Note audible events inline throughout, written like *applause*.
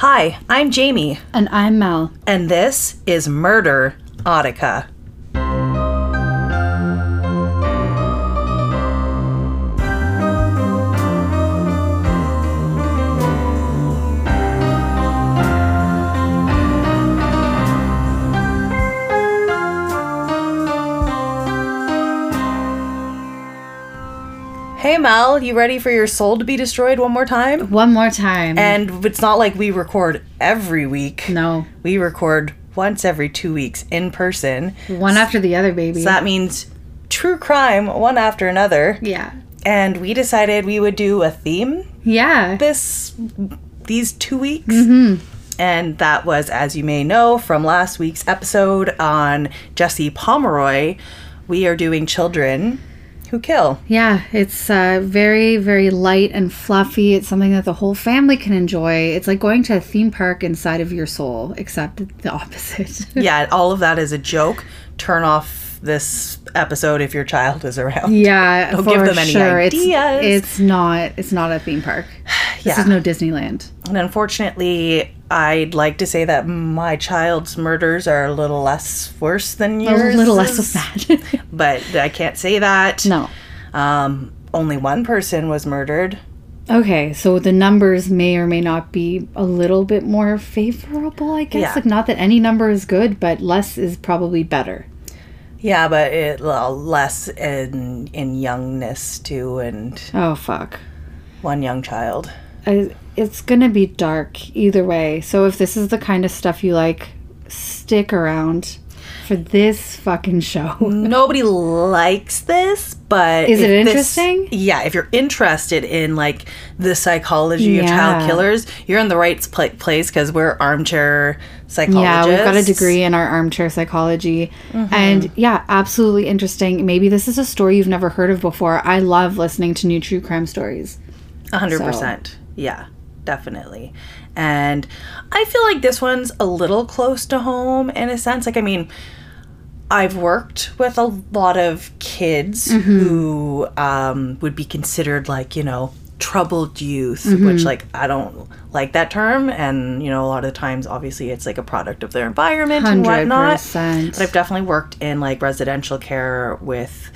Hi, I'm Jamie, And I'm Mel. and this is Murder Autica. Hey Mel, you ready for your soul to be destroyed one more time? One more time. And it's not like we record every week. no, We record once every two weeks in person. one after the other, baby. So that means true crime one after another. yeah. And we decided we would do a theme Yeah. this these two weeks. Mm-hmm. And that was, as you may know from last week's episode on Jesse Pomeroy, we are doing children who kill. Yeah, it's uh, very, very light and fluffy. It's something that the whole family can enjoy. It's like going to a theme park inside of your soul, except the *laughs* opposite. yeah, all of that is a joke. Turn off this episode if your child is around. yeah, *laughs* Don't give them any sure. ideas. It's it's not it's not a theme park. This Yeah. is no Disneyland. And unfortunately, I'd like to say that my child's murders are a little less worse than yours. A little less of that. *laughs* But I can't say that. no. Um, only one person was murdered. Okay, so the numbers may or may not be a little bit more favorable, I guess. Yeah. Like, not that any number is good, but less is probably better. Yeah, but it well, less in in youngness too, and Oh, fuck. one young child. I, it's gonna be dark either way. So if this is the kind of stuff you like, stick around for this fucking show. *laughs* Nobody likes this, but Is it if this- interesting? yeah, if you're interested in like the psychology of child killers, you're in the right pla- place because we're armchair psychologists. Yeah, we've got a degree in our armchair psychology. Mm-hmm. And yeah, absolutely interesting. Maybe this is a story you've never heard of before. I love listening to new true crime stories. A hundred percent. Yeah, definitely. And I feel like this one's a little close to home in a sense. Like, I mean, I've worked with a lot of kids who um, would be considered like, you know, troubled youth, which, like, I don't like that term. And, you know, a lot of the times, obviously, it's like a product of their environment and whatnot. But I've definitely worked in like residential care with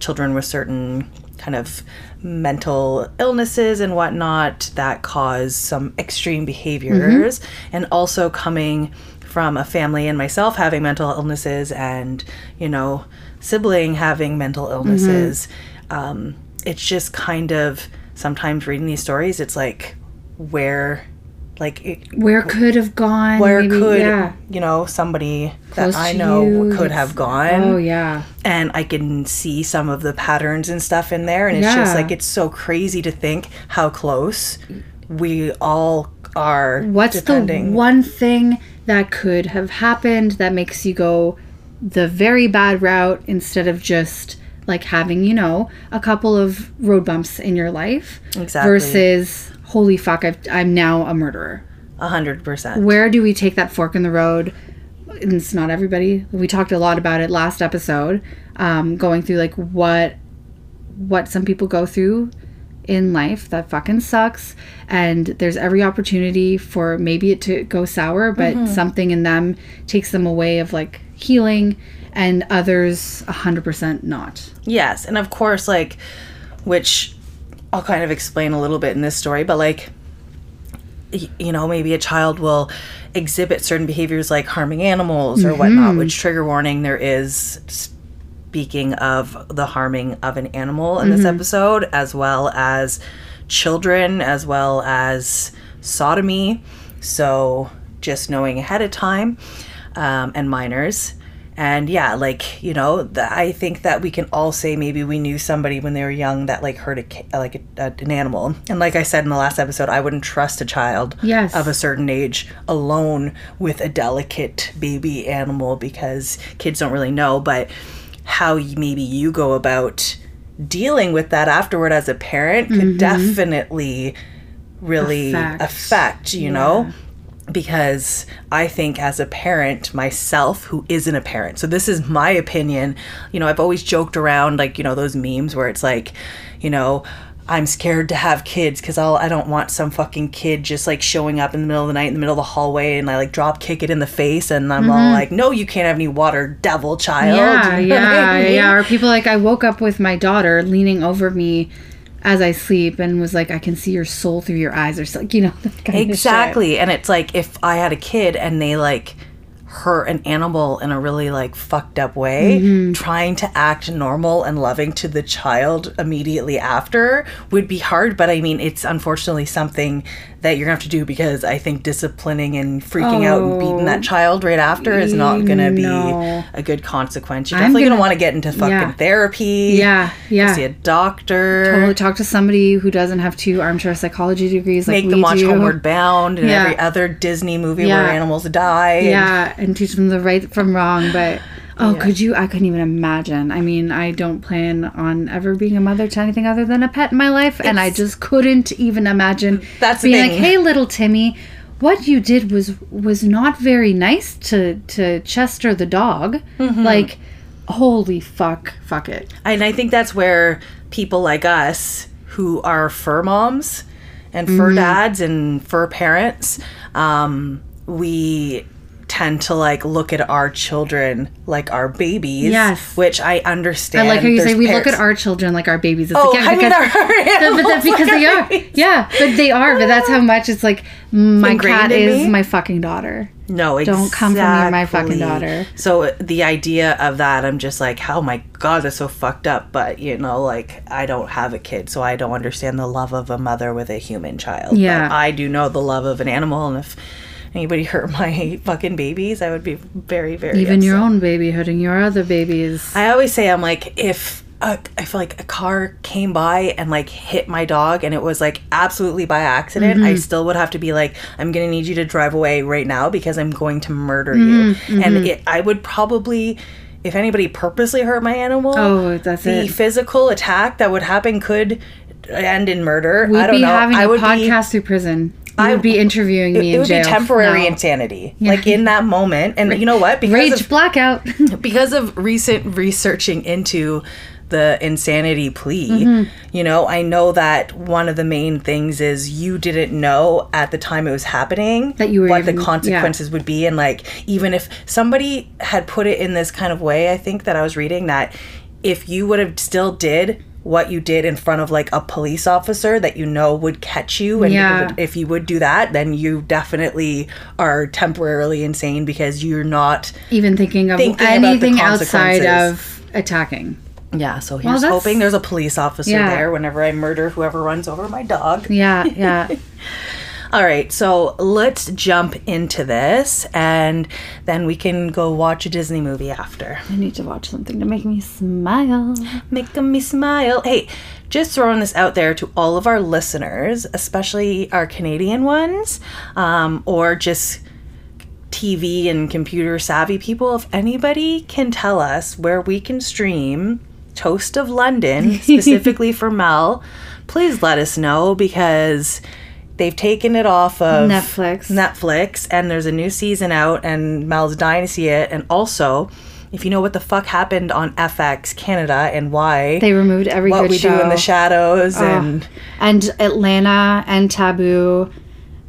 children with certain kind of mental illnesses and whatnot that cause some extreme behaviors. And also coming from a family and myself having mental illnesses and, you know, sibling having mental illnesses. Um, it's just kind of sometimes reading these stories, it's like where. Like it, Where could have gone? where maybe- could yeah. you know somebody that I know you, could have gone Oh, yeah. and I can see some of the patterns and stuff in there and it's just like it's so crazy to think how close we all are What's depending the one thing that could have happened that makes you go the very bad route instead of just like having, you know, a couple of road bumps in your life Exactly. versus holy fuck, I've, I'm now a murderer. a hundred percent Where do we take that fork in the road? And it's not everybody. We talked a lot about it last episode, um, going through like what what some people go through in life that fucking sucks and there's every opportunity for maybe it to go sour but something in them takes them away of like healing and others 100% not yes and of course like which I'll kind of explain a little bit in this story but like you know maybe a child will exhibit certain behaviors like harming animals or whatnot which trigger warning there is speaking of the harming of an animal in this episode as well as children as well as sodomy. So just knowing ahead of time um, and minors and yeah like you know the, i think that we can all say maybe we knew somebody when they were young that like hurt a like a, a, an animal. And like i said in the last episode i wouldn't trust a child Yes. of a certain age alone with a delicate baby animal because kids don't really know. But how maybe you go about dealing with that afterward as a parent could mm-hmm. definitely really Affect. affect, you know because I think as a parent myself who isn't a parent. So this is my opinion. You know, I've always joked around like, you know, those memes where it's like, you know, I'm scared to have kids because I'll I don't want some fucking kid just like showing up in the middle of the night in the middle of the hallway and I like drop kick it in the face and I'm all mm-hmm. like, no, you can't have any water, devil child. Yeah, *laughs* You know yeah, I mean? yeah. Or people like I woke up with my daughter leaning over me as I sleep and was like, I can see your soul through your eyes, or something. You know, *laughs* that kind of shit. Exactly. And it's like if I had a kid and they like hurt an animal in a really like fucked up way, Mm-hmm. trying to act normal and loving to the child immediately after would be hard. But I mean, it's unfortunately something that you're gonna have to do because I think disciplining and freaking out and beating that oh. child right after is not gonna be Oh. No. a good consequence. You're I'm definitely gonna, gonna- want to get into fucking Yeah. therapy. Yeah, yeah. See a doctor. Totally talk to somebody who doesn't have two armchair psychology degrees like Make we them watch do. Homeward Bound and Yeah. every other Disney movie Yeah. where animals die. and- Yeah, and teach them the right from wrong. But oh, could you? I couldn't even imagine. I mean, I don't plan on ever being a mother to anything other than a pet in my life, and I just couldn't even imagine That's being like, "Hey, little Timmy." What you did was was not very nice to to Chester the dog. Mm-hmm. Like, holy fuck, fuck it. And I think that's where people like us who are fur moms and fur Mm-hmm. dads and fur parents, um, we tend to like look at our children like our babies. Yes. Which I understand. I like how you say we look at our children like our babies. It's Oh, like, yeah, I mean, because- our, our but that's because like they are. babies. Yeah, but they are. But that's how much it's like my cat is me? my fucking daughter. No, exactly. Don't come for me, my fucking daughter. So uh, the idea of that, I'm just like, oh my god, that's so fucked up. But you know, like I don't have a kid, so I don't understand the love of a mother with a human child. Yeah. but I do know the love of an animal, and if anybody hurt *laughs* my fucking babies, I would be very, very Even your own baby hurting your other babies. I always say I'm like if a, I feel like a car came by and like hit my dog and it was like absolutely by accident, Mm-hmm. I still would have to be like I'm gonna need you to drive away right now because I'm going to murder Mm-hmm. you. And it, I would probably. If anybody purposely hurt my animal, Oh, that's the it. physical attack that would happen could end in murder. We'd I don't be know. having I a would be podcast through prison. I- would be interviewing me it in would jail. be temporary No. insanity, like in that moment. And you know what? Because Rage of, blackout. *laughs* because of recent researching into the insanity plea, Mm-hmm. you know, I know that one of the main things is you didn't know at the time it was happening That you were what even- the yeah. consequences would be. And like, even if somebody had put it in this kind of way, I think that I was reading that if you would have still did what you did in front of like a police officer that you know would catch you and Yeah. if you would do that then you definitely are temporarily insane because you're not Even thinking of Thinking anything outside of attacking. Yeah, so here's that's- hoping there's a police officer Yeah. there whenever I murder whoever runs over my dog. Yeah, yeah. *laughs* All right, so let's jump into this and then we can go watch a Disney movie after. I need to watch something to make me smile. Making me smile. Hey, just throwing this out there to all of our listeners, especially our Canadian ones, um, or just TV and computer savvy people. If anybody can tell us where we can stream Toast of London, *laughs* specifically for Mel, please let us know because they've taken it off of Netflix. Netflix, and there's a new season out, and Mel's dying to see it. And also, if you know what the fuck happened on FX Canada and why They removed every what we show. do in the shadows and and Atlanta and Taboo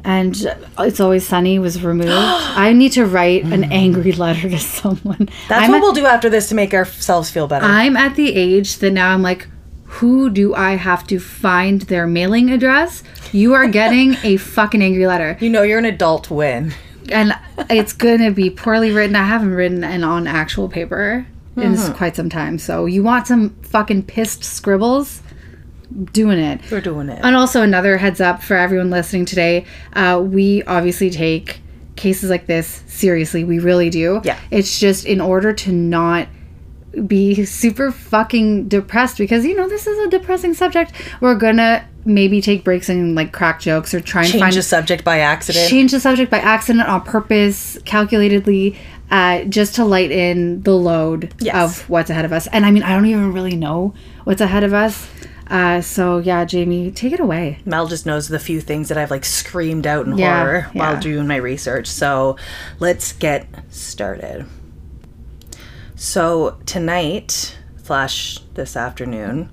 and It's Always Sunny was removed. *gasps* I need to write an angry letter to *laughs* someone. that's I'm what at, we'll do after this to make ourselves feel better. I'm at the age that now I'm like, who do I have to find their mailing address? You are getting a *laughs* fucking angry letter. you know you're an adult win. And it's gonna be poorly written. I haven't written it on actual paper in Mm-hmm. quite some time. So you want some fucking pissed scribbles? Doing it. We're doing it. And also another heads up for everyone listening today, uh, we obviously take cases like this seriously. We really do. Yeah. It's just in order to not be super fucking depressed because you know this is a depressing subject. We're gonna maybe take breaks and like crack jokes or try and Change find the subject by accident. change the subject by accident on purpose, calculatedly, uh, just to lighten the load Yes. of what's ahead of us. And I mean, I don't even really know what's ahead of us. Uh, so yeah, Jamie, take it away. Mel just knows the few things that I've like screamed out in Yeah, horror while yeah. doing my research. So let's get started. So tonight, slash this afternoon,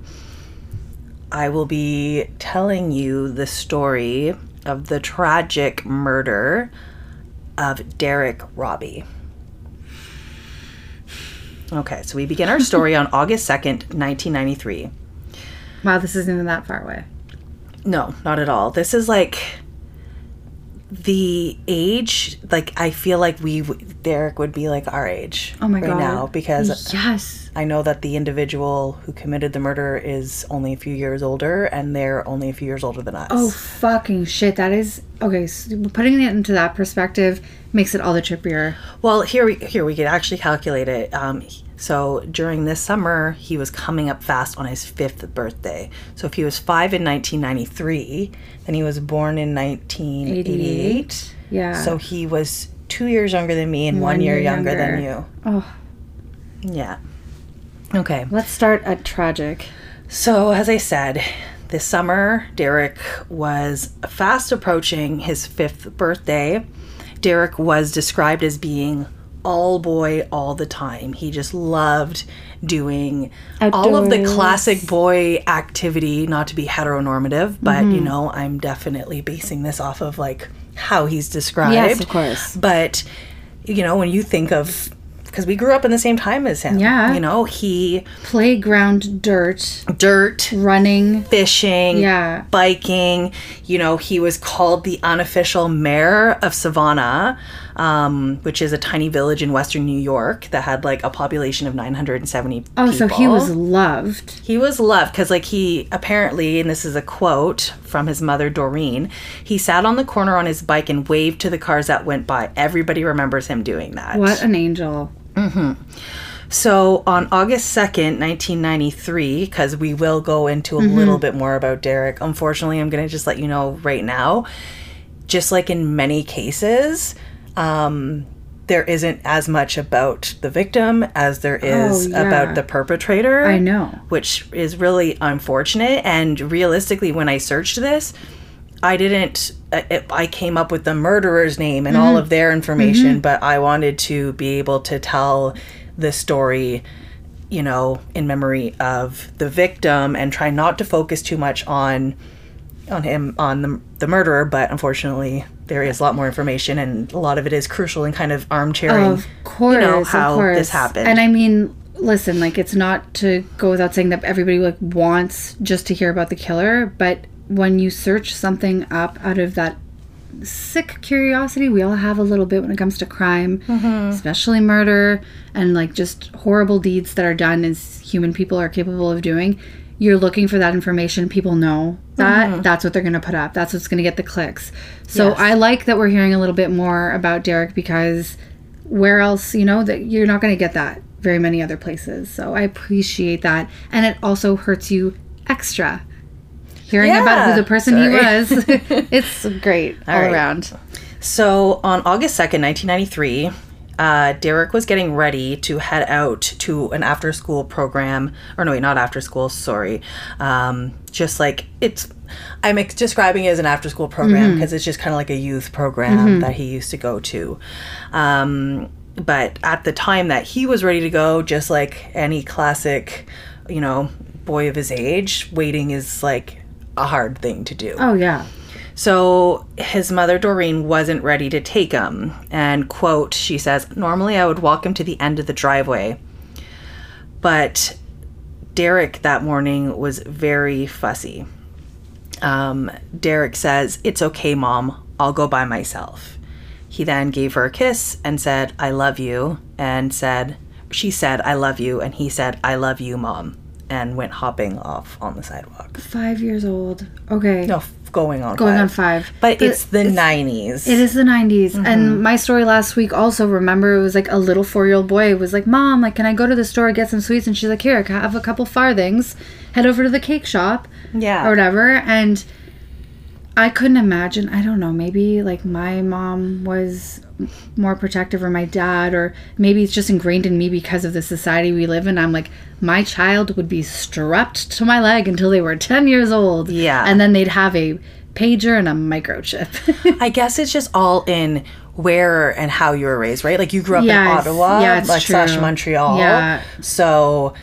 I will be telling you the story of the tragic murder of Derrick Robie. Okay, so we begin our story on *laughs* August 2nd, 1993. Wow, this isn't even that far away. No, not at all. This is like the age like I feel like we Derrick would be like our age Oh my right god. now because yes. I know that the individual who committed the murder is only a few years older and they're only a few years older than us. Oh fucking shit! That is okay. So putting it into that perspective makes it all the trippier. Well, here we here we could actually calculate it. Um, so during this summer, he was coming up fast on his fifth birthday. So if he was five in 1993, then he was born in 1988. Yeah. So he was two years younger than me and one, year, younger, than you. oh, Yeah. Okay. let's start at tragic. So, as I said, this summer, Derrick was fast approaching his fifth birthday. Derrick was described as being all boy all the time. He just loved doing all of the classic boy activity, not to be heteronormative, but Mm-hmm. you know, I'm definitely basing this off of like how he's described. Yes, of course. But, you know, when you think of, because we grew up in the same time as him, Yeah. you know, he, Playground dirt, dirt, running. fishing, Yeah. biking. You know, he was called the unofficial mayor of Savona, um, which is a tiny village in western New York that had like a population of 970 Oh, so he was loved. He was loved because, like, he apparently, and this is a quote from his mother, Doreen, he sat on the corner on his bike and waved to the cars that went by. Everybody remembers him doing that. What an angel. So on August 2nd, 1993, because we will go into a little bit more about Derrick, unfortunately, I'm going to just let you know right now, just like in many cases, um, there isn't as much about the victim as there is Oh, yeah. about the perpetrator. I know. Which is really unfortunate. And realistically, when I searched this, I didn't. I, I came up with the murderer's name and all of their information, but I wanted to be able to tell the story, you know, in memory of the victim and try not to focus too much on on him on the, the murderer. But unfortunately, there is a lot more information, and a lot of it is crucial and kind of armchairing. Of course, you know of how course. this happened. And I mean, listen, like it's not to go without saying that everybody like wants just to hear about the killer, but when you search something up out of that sick curiosity we all have a little bit when it comes to crime, Mm-hmm. especially murder and like just horrible deeds that are done as human people are capable of doing. You're looking for that information. People know that. That's what they're going to put up. That's what's going to get the clicks. So Mm-hmm. Yes. I like that we're hearing a little bit more about Derrick because where else you know that you're not going to get that very many other places so i appreciate that and it also hurts you extra hearing about who the person Sorry. he was *laughs* it's great all, right. around So on August 2nd, 1993, uh, Derrick was getting ready to head out to an after school program. Or no, wait, not after school, sorry. Um, just like it's, I'm ex- describing it as an after school program because it's just kind of like a youth program that he used to go to. Um, but at the time that he was ready to go, just like any classic, you know, boy of his age, waiting is like a hard thing to do. oh yeah So his mother Doreen wasn't ready to take him. And quote, she says, normally I would walk him to the end of the driveway. But Derrick that morning was very fussy. Um, Derrick says, It's okay, mom. I'll go by myself. He then gave her a kiss and said, I love you. And said, She said, I love you. And he said, I love you, mom. And went hopping off on the sidewalk. five years old okay No, going on going five. on five But it's the 90s. It is the 90s. Mm-hmm. And my story last week also, remember, it was like a little four year old boy was like, Mom, like, can I go to the store, get some sweets? And she's like, Here, I have a couple farthings. Head over to the cake shop Yeah. or whatever. And I couldn't imagine, I don't know, maybe like my mom was more protective or my dad, or maybe it's just ingrained in me because of the society we live in. I'm like, my child would be strapped to my leg until they were 10 years old. Yeah. And then they'd have a pager and a microchip. *laughs* I guess it's just all in where and how you were raised, right? Like you grew up in Ottawa, Yeah, it's like slash true. Montreal. Yeah. So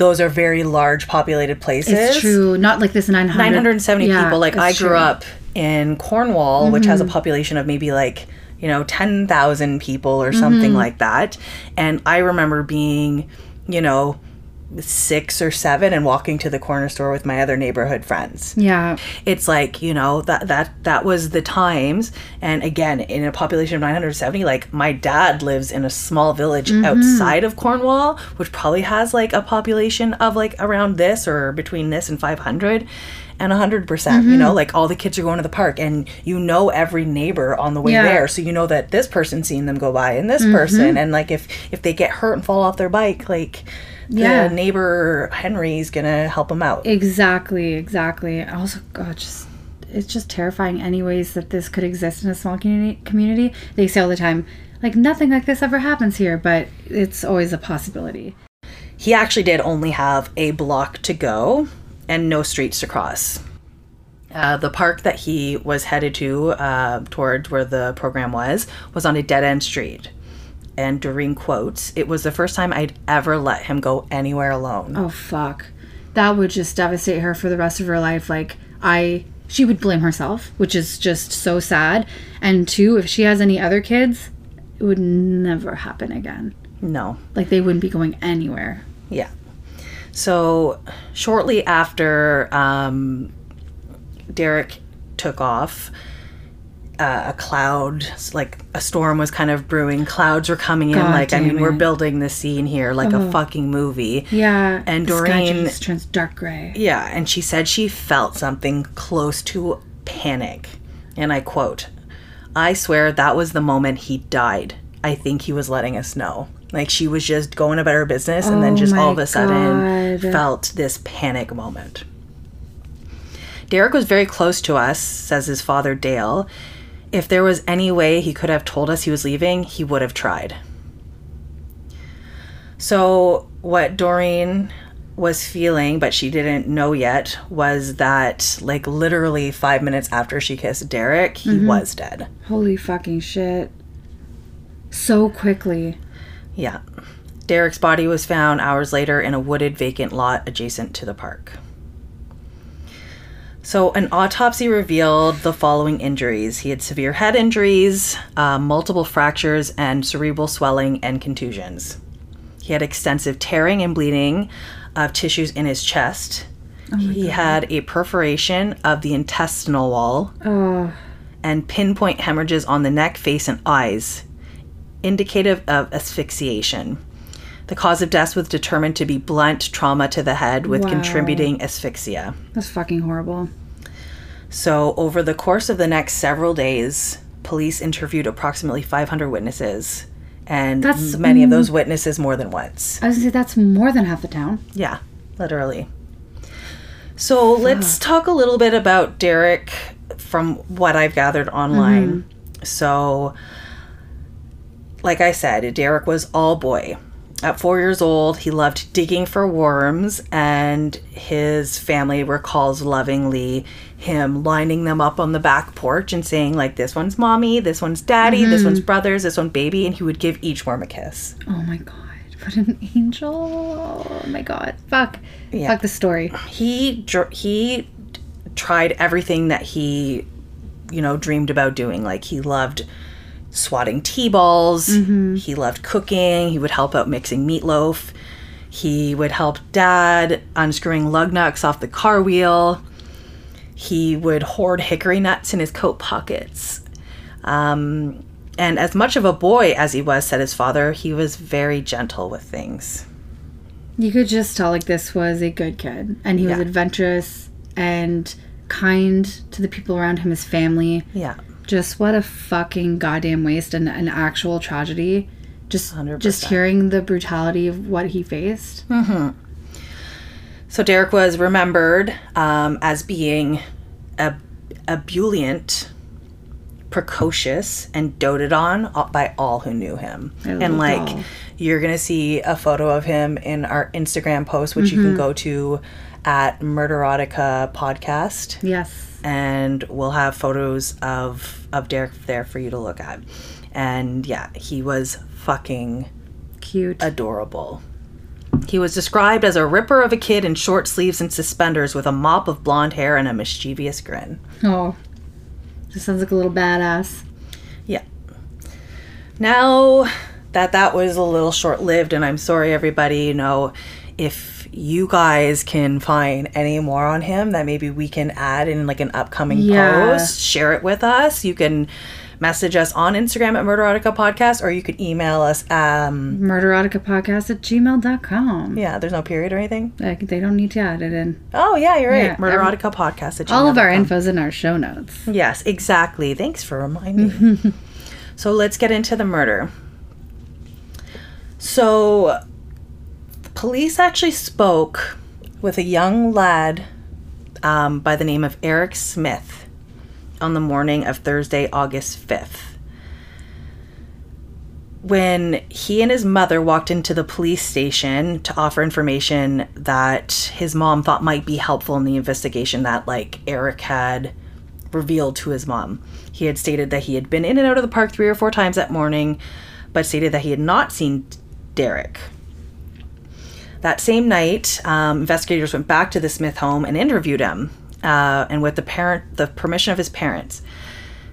those are very large populated places. It's true. Not like this 900. 970 Yeah, people. Like I grew true. Mm-hmm. up in Cornwall, which has a population of maybe like, you know, 10,000 people or Mm-hmm. something like that. And I remember being, you know, six or seven and walking to the corner store with my other neighborhood friends. Yeah. it's like you know that that that was the times. And again in a population of 970 like my dad lives in a small village mm-hmm. outside of cornwall which probably has like a population of like around this or between this and 500 and 100% you mm-hmm. know like all the kids are going to the park and you know every neighbor on the way Yeah. there. So you know that this person's seen them go by and this mm-hmm. person. And like if if they get hurt and fall off their bike like Yeah. the neighbor henry's gonna help him out Exactly, exactly. Also, God, just it's just terrifying. Anyways, that this could exist in a small community. Community. They say all the time, like nothing like this ever happens here, but it's always a possibility. he actually did only have a block to go and no streets to cross. Uh, the park that he was headed to, uh, towards where the program was, was on a dead end street. And Doreen quotes, It was the first time I'd ever let him go anywhere alone. Oh fuck, that would just devastate her for the rest of her life. Like I, she would blame herself, which is just so sad. And two, if she has any other kids, it would never happen again. No. Like they wouldn't be going anywhere. Yeah. So shortly after um, Derrick took off, uh, a cloud, like a storm was kind of brewing. Clouds were coming in. God like, I mean, we're building the scene here like a fucking movie. Yeah, And the Doreen- just turns dark gray. Yeah. And she said she felt something close to panic. And I quote, I swear that was the moment he died. I think he was letting us know. Like she was just going about her business and then Oh just all of a sudden God. felt this panic moment. Derrick was very close to us, says his father Dale. If there was any way he could have told us he was leaving, he would have tried. So, what Doreen was feeling, but she didn't know yet, was that, like, literally five minutes after she kissed Derrick, he mm-hmm. was dead. Holy fucking shit. So quickly. Yeah. Derrick's body was found hours later in a wooded vacant lot adjacent to the park. So, an autopsy revealed the following injuries. He had severe head injuries, uh, multiple fractures, and cerebral swelling and contusions. He had extensive tearing and bleeding of tissues in his chest. he had a perforation of the intestinal wall Oh, and pinpoint hemorrhages on the neck, face, and eyes, indicative of asphyxiation. The cause of death was determined to be blunt trauma to the head with Wow. contributing asphyxia. that's fucking horrible. So, over the course of the next several days, police interviewed approximately 500 witnesses, and That's- many of those witnesses more than once. I was gonna say that's more than half the town. Yeah, literally. So let's talk a little bit about Derrick from what I've gathered online. Mm-hmm. So, like I said, Derrick was all boy. At four years old, he loved digging for worms, and his family recalls lovingly him lining them up on the back porch and saying, like, this one's mommy, this one's daddy, this one's mm-hmm. brothers, this one baby, and he would give each worm a kiss. Oh my god, what an angel! Oh my god, fuck, Yeah. fuck the story. he he tried everything that he you know dreamed about doing like he loved swatting tea balls. he loved cooking. He would help out mixing meatloaf. He would help dad unscrewing lug nuts off the car wheel. He would hoard hickory nuts in his coat pockets. Um, and as much of a boy as he was said his father he was very gentle with things. You could just tell like this was a good kid, and he was adventurous and kind to the people around him, his family. yeah Just what a fucking goddamn waste and an actual tragedy. Just 100%. just hearing the brutality of what he faced. So Derrick was remembered um, as being a ebullient, precocious, and doted on by all who knew him. And like, all. you're gonna see a photo of him in our Instagram post, which you can go to at Murderotica Podcast, Yes. and we'll have photos of of Derrick there for you to look at. And yeah, he was fucking Cute. adorable. He was described as a ripper of a kid in short sleeves and suspenders with a mop of blonde hair and a mischievous grin. Oh, This sounds like a little badass. Yeah. Now that that was a little short lived, and I'm sorry, everybody, you know, if you guys can find any more on him that maybe we can add in like an upcoming Yeah. post, share it with us. You can message us on Instagram at Murderotica Podcast, or you could email us. Um, Murderoticapodcast at gmail.com. yeah, there's no period or anything. Like, they don't need to add it in. Oh, yeah, you're right. Yeah, Murderotica Podcast at All of our info's in our show notes. Yes, exactly. Thanks for reminding. me. *laughs* so let's get into the murder. So, police actually spoke with a young lad um, by the name of Eric Smith on the morning of Thursday, August 5th. When he and his mother walked into the police station to offer information that his mom thought might be helpful in the investigation that, like, Eric had revealed to his mom. He had stated that he had been in and out of the park three or four times that morning, but stated that he had not seen Derrick. That same night, um, investigators went back to the Smith home and interviewed him, uh, and with the parent, the permission of his parents,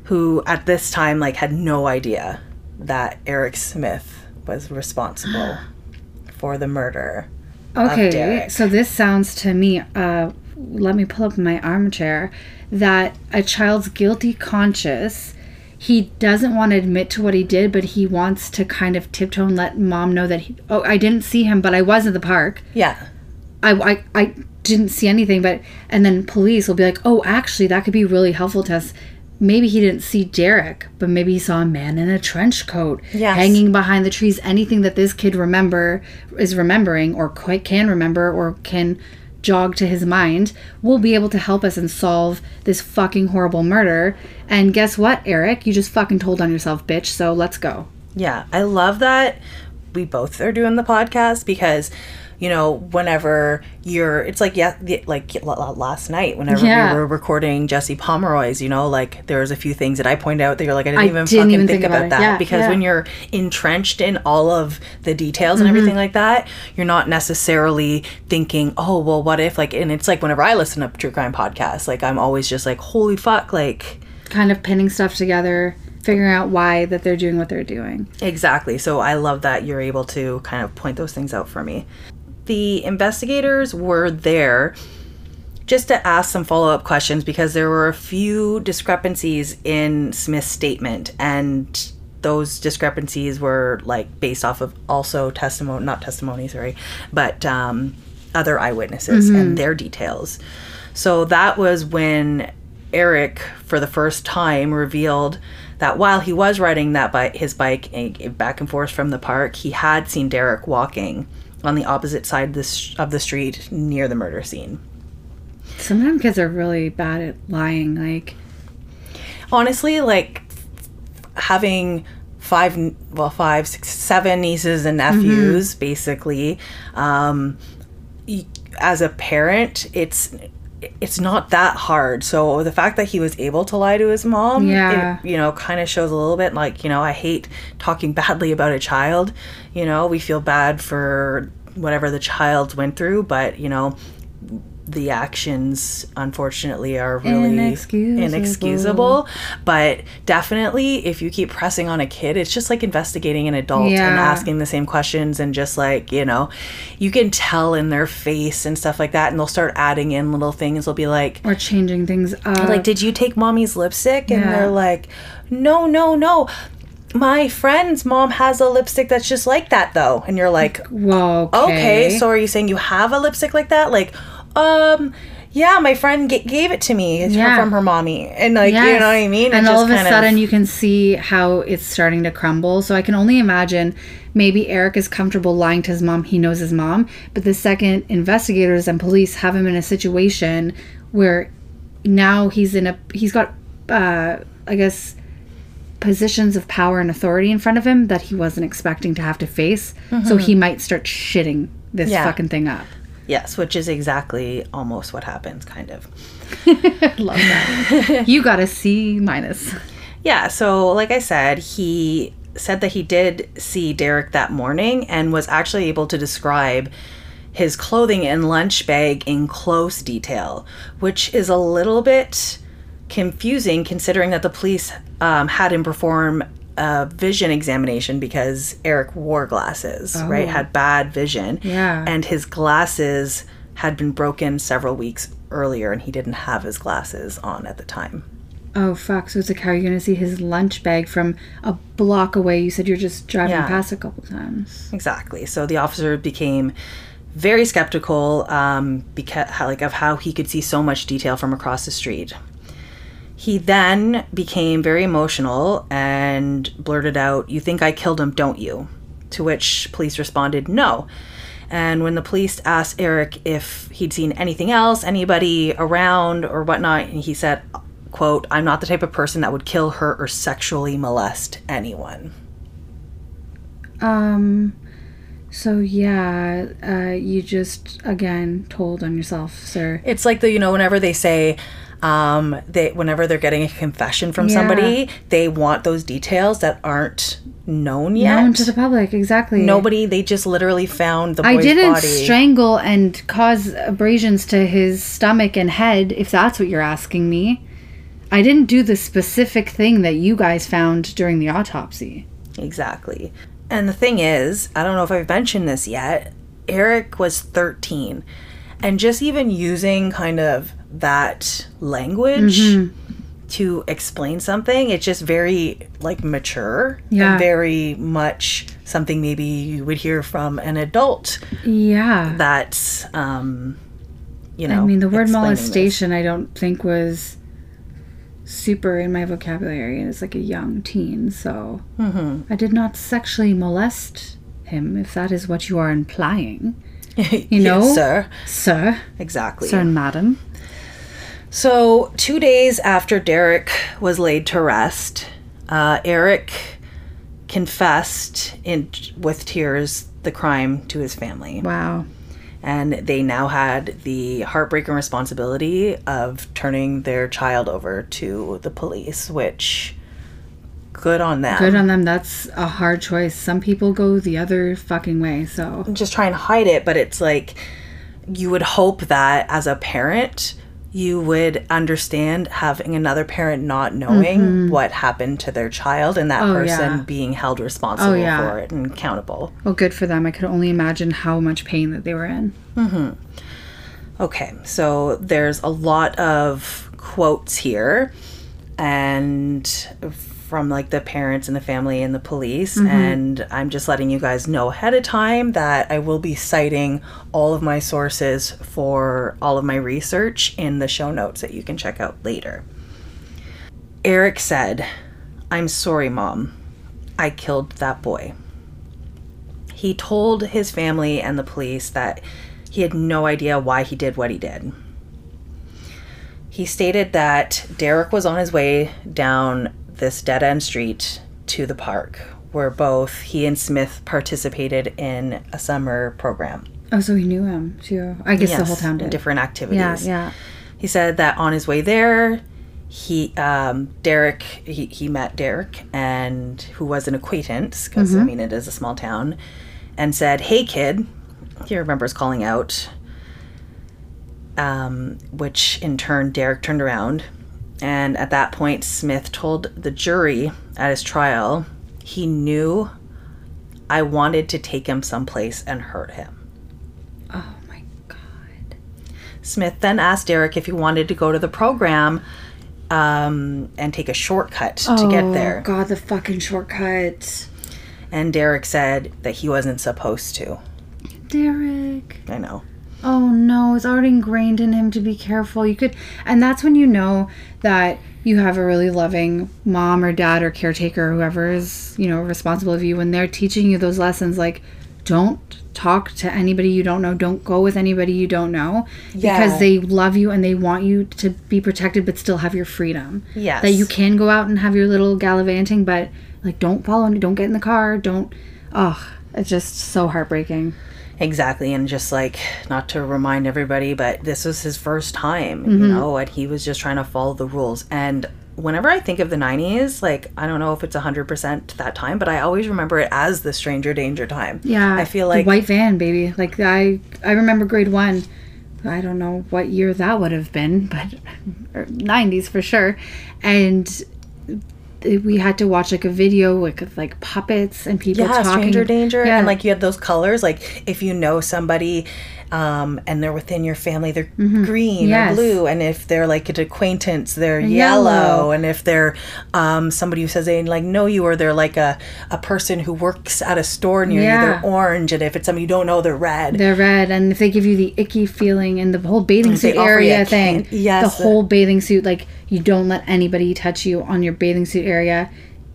who at this time like had no idea that Eric Smith was responsible *gasps* for the murder. Okay, so this sounds to me, uh, let me pull up my armchair, that a child's guilty conscience, he doesn't want to admit to what he did, but he wants to kind of tiptoe and let mom know that, he, oh, I didn't see him, but I was at the park. Yeah, I, I, I didn't see anything, but, and then police will be like, oh, actually, that could be really helpful to us. Maybe he didn't see Derrick, but maybe he saw a man in a trench coat Yes. hanging behind the trees. Anything that this kid remember is remembering, or quite can remember, or can jog to his mind, will be able to help us and solve this fucking horrible murder. And guess what, Eric? You just fucking told on yourself, bitch. So let's go. Yeah, I love that we both are doing the podcast because you know whenever you're it's like yeah like last night whenever Yeah. we were recording Jesse Pomeroy's you know like there was a few things that I pointed out that you're like I didn't I even didn't fucking even think, think about, about that Yeah, because yeah. when you're entrenched in all of the details and Mm-hmm. everything like that you're not necessarily thinking oh well what if like and it's like whenever I listen to true crime podcasts like I'm always just like holy fuck like Kind of pinning stuff together, figuring out why that they're doing what they're doing. Exactly. So I love that you're able to kind of point those things out for me. The investigators were there just to ask some follow up questions because there were a few discrepancies in Smith's statement, and those discrepancies were like based off of also testimony, not testimony, sorry, but um, other eyewitnesses and their details. So that was when Eric, for the first time, revealed that while he was riding that bike, his bike eh, back and forth from the park, he had seen Derrick walking on the opposite side of the, s- of the street near the murder scene. Sometimes kids are really bad at lying. Like, honestly like having five well five six seven nieces and nephews basically um y- as a parent it's it's not that hard so the fact that he was able to lie to his mom Yeah. it, you know kind of shows a little bit like you know i hate talking *laughs* badly about a child you know we feel bad for whatever the child went through but you know the actions unfortunately are really Inexcusable. inexcusable but definitely if you keep pressing on a kid it's just like investigating an adult and asking the same questions and just like you know you can tell in their face and stuff like that and they'll start adding in little things they'll be like or changing things up. like did you take mommy's lipstick and they're like no no no my friend's mom has a lipstick that's just like that though and you're like Whoa. Okay. okay so are you saying you have a lipstick like that like um yeah my friend g- gave it to me it's Yeah. from her mommy and like you know what i mean It And all just of a sudden, you can see how it's starting to crumble. So I can only imagine maybe Eric is comfortable lying to his mom. He knows his mom. But the second investigators and police have him in a situation where now he's in a, he's got, uh, I guess, positions of power and authority in front of him that he wasn't expecting to have to face. So he might start shitting this Mm-hmm. Yeah. fucking thing up. Yes which is exactly almost what happens kind of *laughs* Love that. *laughs* you got a C minus. yeah so like i said he said that he did see Derrick that morning and was actually able to describe his clothing and lunch bag in close detail, which is a little bit confusing considering that the police um, had him perform a vision examination because Eric wore glasses, right? Had bad vision. Yeah. And his glasses had been broken several weeks earlier and he didn't have his glasses on at the time. Oh fuck! So it's like how are you gonna see his lunch bag from a block away? You said you're just driving Yeah. past a couple times. Exactly. So the officer became very skeptical um, because like of how he could see so much detail from across the street. He then became very emotional and blurted out, "You think I killed him, don't you?" To which police responded, "No." And when the police asked Eric if he'd seen anything else, anybody around or whatnot, he said, "quote I'm not the type of person that would kill, hurt, or sexually molest anyone." Um. So yeah, uh, you just again told on yourself, sir. It's like the you know whenever they say um they whenever they're getting a confession from Yeah. somebody, they want those details that aren't known yet. Known to the public, exactly. Nobody they just literally found the I didn't body. strangle and cause abrasions to his stomach and head, if that's what you're asking me. I didn't do the specific thing that you guys found during the autopsy. exactly. And the thing is, I don't know if I've mentioned this yet, Eric was 13. And just even using kind of that language Mm-hmm. to explain something, it's just very like mature Yeah. and very much something maybe you would hear from an adult Yeah. that's um you know I mean, the word explaining this. molestation, I don't think was super in my vocabulary as like a young teen. So Mm-hmm. I did not sexually molest him, if that is what you are implying, *laughs* you know? sir sir, exactly sir and madam. So two days after derrick was laid to rest uh, eric confessed in with tears the crime to his family Wow. and they now had the heartbreaking responsibility of turning their child over to the police which good on them Good on them. That's a hard choice. Some people go the other fucking way. So just try and hide it, but it's like you would hope that as a parent, you would understand having another parent not knowing what happened to their child and that Mm-hmm. Oh, person yeah. being held responsible Oh, yeah. for it and accountable. well, good for them. I could only imagine how much pain that they were in. Mm-hmm. Okay, so there's a lot of quotes here and from like the parents and the family and the police mm-hmm. and I'm just letting you guys know ahead of time that I will be citing all of my sources for all of my research in the show notes that you can check out later. Eric said, "I'm sorry, mom. I killed that boy." He told his family and the police that he had no idea why he did what he did. He stated that Derrick was on his way down this dead end street to the park, where both he and Smith participated in a summer program. Oh, so he knew him too. I guess the whole town did. different activities. Yeah, yeah. He said that on his way there, he um, Derrick he, he met Derrick and who was an acquaintance because Mm-hmm. I mean it is a small town, and said, "Hey kid," he remembers calling out. Um, which in turn Derrick turned around, and at that point Smith told the jury at his trial he knew I wanted to take him someplace and hurt him. Oh my god. Smith then asked Derrick if he wanted to go to the program um, and take a shortcut to get there. Oh god, the fucking shortcut. And Derrick said that he wasn't supposed to. Derrick. I know. Oh no, it's already ingrained in him to be careful. You could, and that's when you know that you have a really loving mom or dad or caretaker, or whoever is, you know, responsible of you when they're teaching you those lessons. Like, don't talk to anybody you don't know. Don't go with anybody you don't know Yeah. because they love you and they want you to be protected but still have your freedom. Yes. That you can go out and have your little gallivanting, but like, don't follow don't get in the car. Don't, oh, it's just so heartbreaking. Exactly. And just like, not to remind everybody, but this was his first time, Mm-hmm. you know, and he was just trying to follow the rules. And whenever I think of the 90s, like I don't know if it's 100% that time, but I always remember it as the stranger danger time. Yeah, I feel the like white van, baby. Like I, I remember grade one. I don't know what year that would have been, but nineties for sure. And we had to watch like a video with like puppets and people yeah, talking. stranger danger Yeah. and like you had those colors like if you know somebody um, and they're within your family they're green Mm-hmm. Yes. or blue and if they're like an acquaintance they're yellow. yellow. and if they're um, somebody who says they like know you or they're like a, a person who works at a store near Yeah. you they're orange and if it's somebody you don't know they're red They're red, and if they give you the icky feeling and the whole bathing suit area thing, can- yes. the whole bathing suit, like you don't let anybody touch you on your bathing suit area.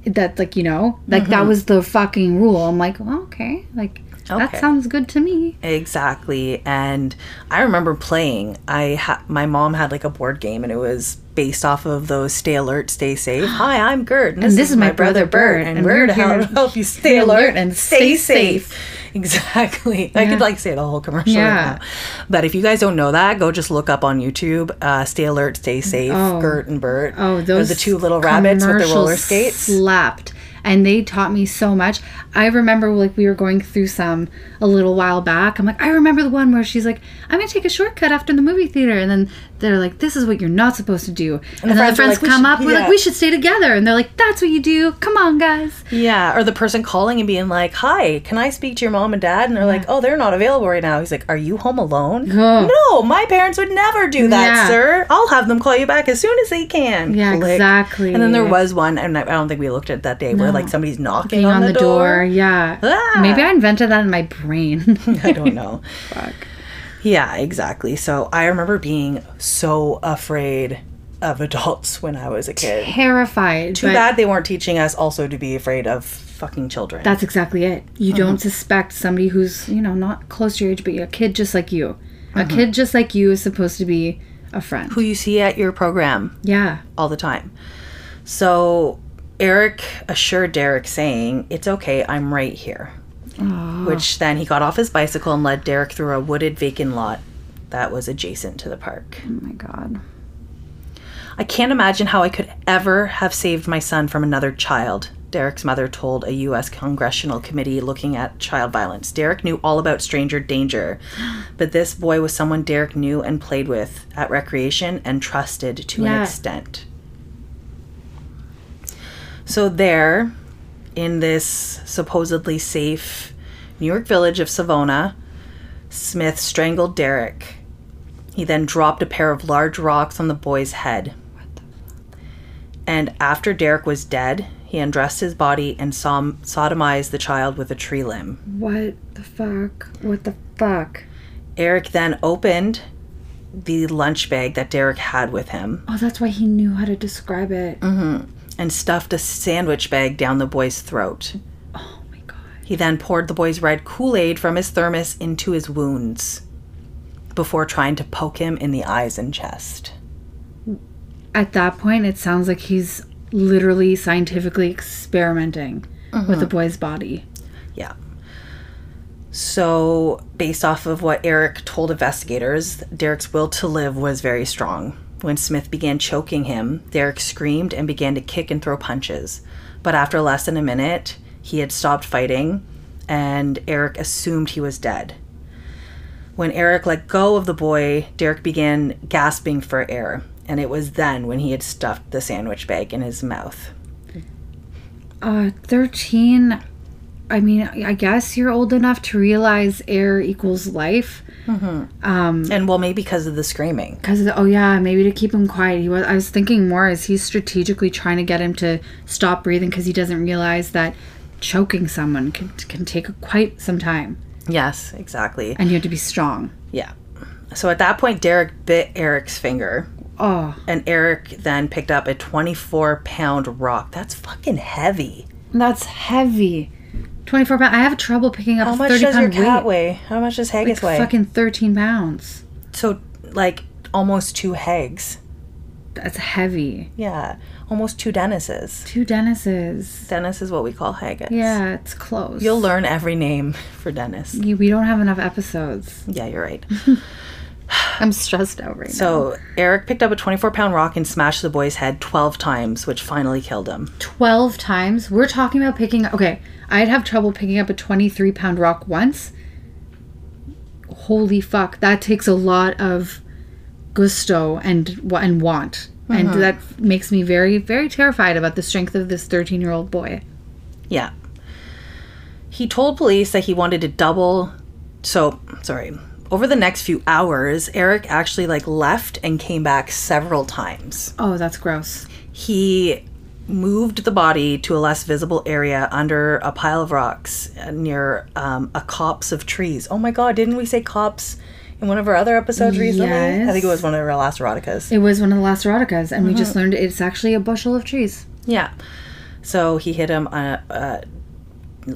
That like you know, like that was the fucking rule. I'm like, well, okay, like that sounds good to me. Exactly. And I remember playing. I ha- my mom had like a board game and it was based off of those stay alert, stay safe. *gasps* Hi, I'm Gert. And this, is, my brother Bert. And, we're here to help, you stay alert and stay safe. *laughs* Exactly. I could like say the whole commercial Yeah. right now. But if you guys don't know that, go just look up on YouTube, uh, stay alert, stay safe, Oh. Gert and Bert. Oh, those the two little rabbits with the roller skates. slapped, and they taught me so much. I remember like we were going through some a little while back. I'm like, I remember the one where she's like, I'm gonna take a shortcut after the movie theater, and then they're like, This is what you're not supposed to do. And, then friends the friends like, "We come should- up, we're yeah. like, we should stay together, and they're like, That's what you do. Come on, guys. Yeah, or the person calling and being like, "Hi, can I speak to your mom and dad?" And they're like, "Oh, they're not available right now." He's like, "Are you home alone?" No, my parents would never do that, Yeah. sir. I'll have them call you back as soon as they can. Yeah, exactly. And then there was one, and I don't think we looked at that day where like somebody's knocking on, on the, the door, yeah. Ah. Maybe I invented that in my brain. *laughs* I don't know. *laughs* Fuck. Yeah, exactly. So I remember being so afraid of adults when I was a kid. Terrified. Too bad they weren't teaching us also to be afraid of fucking children. That's exactly it. You Uh-huh. don't suspect somebody who's, you know, not close to your age, but a kid just like you. A Uh-huh. kid just like you is supposed to be a friend. who you see at your program Yeah. all the time. So Eric assured Derrick, saying, It's okay, I'm right here. Ah. Which then he got off his bicycle and led Derrick through a wooded vacant lot that was adjacent to the park. Oh my god. I can't imagine how I could ever have saved my son from another child, Derrick's mother told a U.S. congressional committee looking at child violence. Derrick knew all about stranger danger, *gasps* but this boy was someone Derrick knew and played with at recreation and trusted to an extent. So, there, in this supposedly safe New York village of Savona, Smith strangled Derrick. He then dropped a pair of large rocks on the boy's head. And after Derrick was dead, he undressed his body and som- sodomized the child with a tree limb. What the fuck? What the fuck? Eric then opened the lunch bag that Derrick had with him Oh, that's why he knew how to describe it. Mm. And stuffed a sandwich bag down the boy's throat. Oh my god. He then poured the boy's red Kool Aid from his thermos into his wounds before trying to poke him in the eyes and chest. At that point, it sounds like he's literally scientifically experimenting with Mm-hmm. the boy's body. Yeah. So, based off of what Eric told investigators, Derrick's will to live was very strong. When Smith began choking him, Derrick screamed and began to kick and throw punches. But after less than a minute, he had stopped fighting, and Eric assumed he was dead. When Eric let go of the boy, Derrick began gasping for air, and it was then when he had stuffed the sandwich bag in his mouth. Uh, 13. I mean, I guess you're old enough to realize air equals life. Mm-hmm. Um, and well, maybe because of the screaming. Because oh yeah, maybe to keep him quiet. He was. I was thinking more as he's strategically trying to get him to stop breathing because he doesn't realize that choking someone can can take quite some time, Yes, exactly. and you have to be strong. Yeah. So at that point, Derrick bit Eric's finger, Oh, and Eric then picked up a 24 pound rock. That's fucking heavy. that's heavy. Twenty four pounds. I have trouble picking up How much thirty does your pound cat weight. weigh? How much does Haggis weigh? It's fucking thirteen pounds. So, like, almost two Hags. That's heavy. Yeah, almost two Dennises. Two Dennises. Dennis is what we call Haggis. Yeah, it's close. You'll learn every name *laughs* for Dennis. You- We don't have enough episodes. Yeah, you're right. *laughs* *sighs* I'm stressed out right now. So Eric picked up a 24 pound rock and smashed the boy's head 12 times, which finally killed him. 12 times. We're talking about picking up. Okay, I'd have trouble picking up a 23 pound rock once. Holy fuck, that takes a lot of gusto and and want. And uh-huh. that makes me very, very terrified about the strength of this 13 year old boy. Yeah. He told police that he wanted to double. So, sorry. Over the next few hours, Eric actually like left and came back several times. Oh, that's gross. He moved the body to a less visible area under a pile of rocks uh, near um, a copse of trees. Oh my god, didn't we say copse in one of our other episodes recently? I think it was one of our last eroticas. It was one of the last eroticas, and we just learned it's actually a bushel of trees. Yeah. So he hit him uh, uh,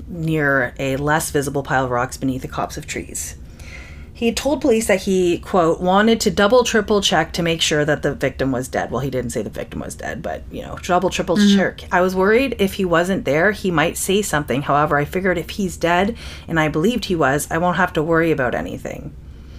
near a less visible pile of rocks beneath a copse of trees. He told police that he, quote, wanted to double, triple check to make sure that the victim was dead. Well, he didn't say the victim was dead, but, you know, double, triple mm-hmm. check. I was worried if he wasn't there, he might say something. However, I figured if he's dead, and I believed he was, I won't have to worry about anything.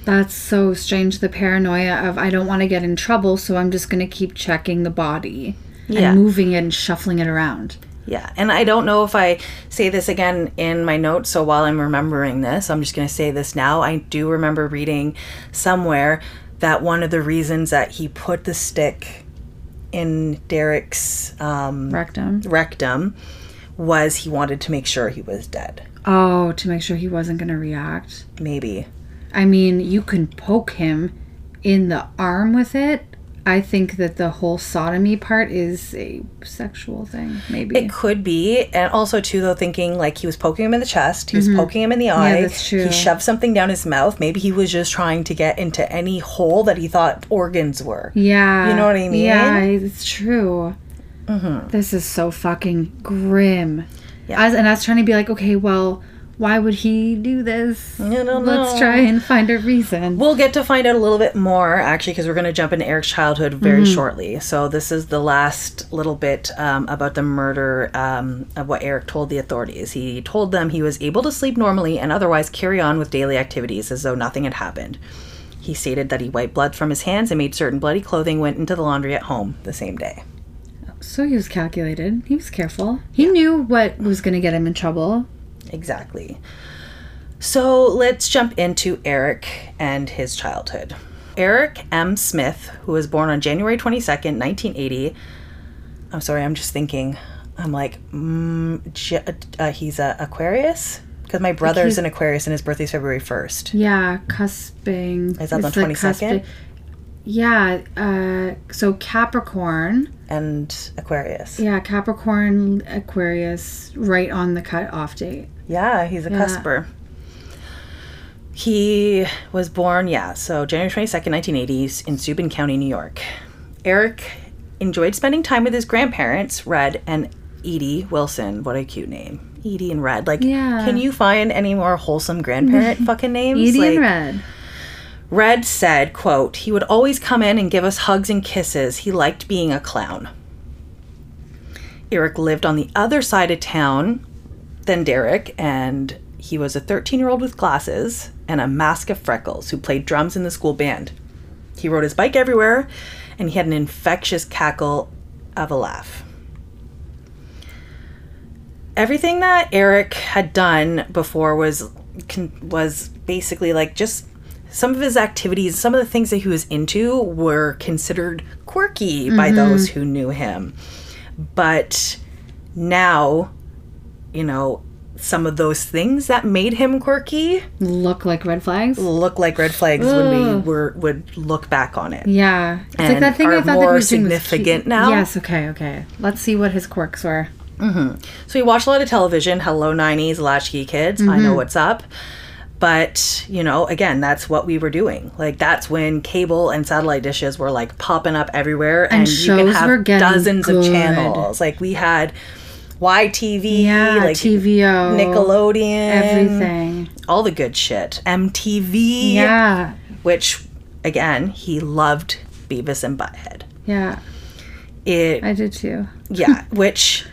That's so strange. The paranoia of I don't want to get in trouble, so I'm just going to keep checking the body Yeah. and moving it and shuffling it around. Yeah, and I don't know if I say this again in my notes, so while I'm remembering this, I'm just going to say this now. I do remember reading somewhere that one of the reasons that he put the stick in Derrick's um, Rectum. rectum was he wanted to make sure he was dead. Oh, to make sure he wasn't going to react. Maybe. I mean, you can poke him in the arm with it. I think that the whole sodomy part is a sexual thing, maybe. It could be, and also too, though, thinking like he was poking him in the chest, he was poking him in the eye. Mm-hmm. that's true. He shoved something down his mouth. Maybe he was just trying to get into any hole that he thought organs were. yeah. You know what I mean? Yeah, it's true. This is so fucking grim. Yeah. I was, and I was trying to be like, okay, well, why would he do this? I don't Let's try and find a reason. We'll get to find out a little bit more actually because we're going to jump into Eric's childhood very Mm-hmm. shortly. So, this is the last little bit um, about the murder um, of what Eric told the authorities. He told them he was able to sleep normally and otherwise carry on with daily activities as though nothing had happened. He stated that he wiped blood from his hands and made certain bloody clothing went into the laundry at home the same day. So he was calculated. He was careful. He knew what was going to get him in trouble. Exactly. So let's jump into Eric and his childhood. Eric M. Smith, who was born on January 22nd, 1980. I'm sorry, I'm just thinking. I'm like, mm, J- uh, he's a Aquarius? Because my brother's he's- an Aquarius and his birthday's February 1st. Yeah, cusping. Is that the It's 22nd? cuspi- Yeah, uh, so Capricorn. And Aquarius. Yeah, Capricorn, Aquarius, right on the cut off date. Yeah, he's a Yeah. cusper. He was born, yeah, so January 22nd, 1980s, in Steuben County, New York. Eric enjoyed spending time with his grandparents, Red and Edie Wilson. What a cute name. Edie and Red. Like, Yeah. can you find any more wholesome grandparent *laughs* fucking names? Edie like, and Red. Red said, quote, he would always come in and give us hugs and kisses. He liked being a clown. Eric lived on the other side of town than Derrick, and he was a 13 year old with glasses and a mask of freckles who played drums in the school band. He rode his bike everywhere, and he had an infectious cackle of a laugh. Everything that Eric had done before was was basically like just some of his activities, some of the things that he was into were considered quirky by mm-hmm. those who knew him. But now, you know, some of those things that made him quirky Look like red flags. look like red flags when we were would look back on it. Yeah, it's And are that he more was doing was cute. significant now? Yes. Okay. Okay. Let's see what his quirks were. Mm-hmm. So he watched a lot of television, Hello 90s, Latchkey Kids, I know mm-hmm. what's up. But, you know, again, that's what we were doing. Like that's when cable and satellite dishes were like popping up everywhere and, you can have dozens of channels. Like we had YTV, Yeah, like TVO, Nickelodeon, everything. all the good shit. MTV, Yeah. which again, he loved Beavis and Butthead. Yeah. It I did too. yeah, *laughs* which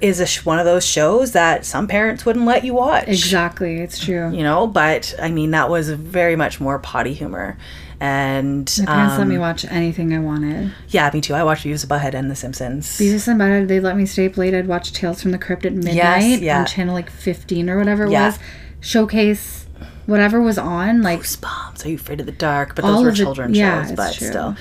is a sh- one of those shows that some parents wouldn't let you watch. Exactly. It's true. You know, but I mean that was very much more potty humor. And My parents let um, me watch anything I wanted. yeah, me too. I watched Beavis and Butthead and The Simpsons. Beavis and Butthead, they let me stay up late. I'd watch Tales from the Crypt at midnight yeah. on channel like 15 or whatever it Yeah. was. Showcase, whatever was on, like Goosebumps. Are you afraid of the dark? But those were of the- children's yeah, shows. But true. still,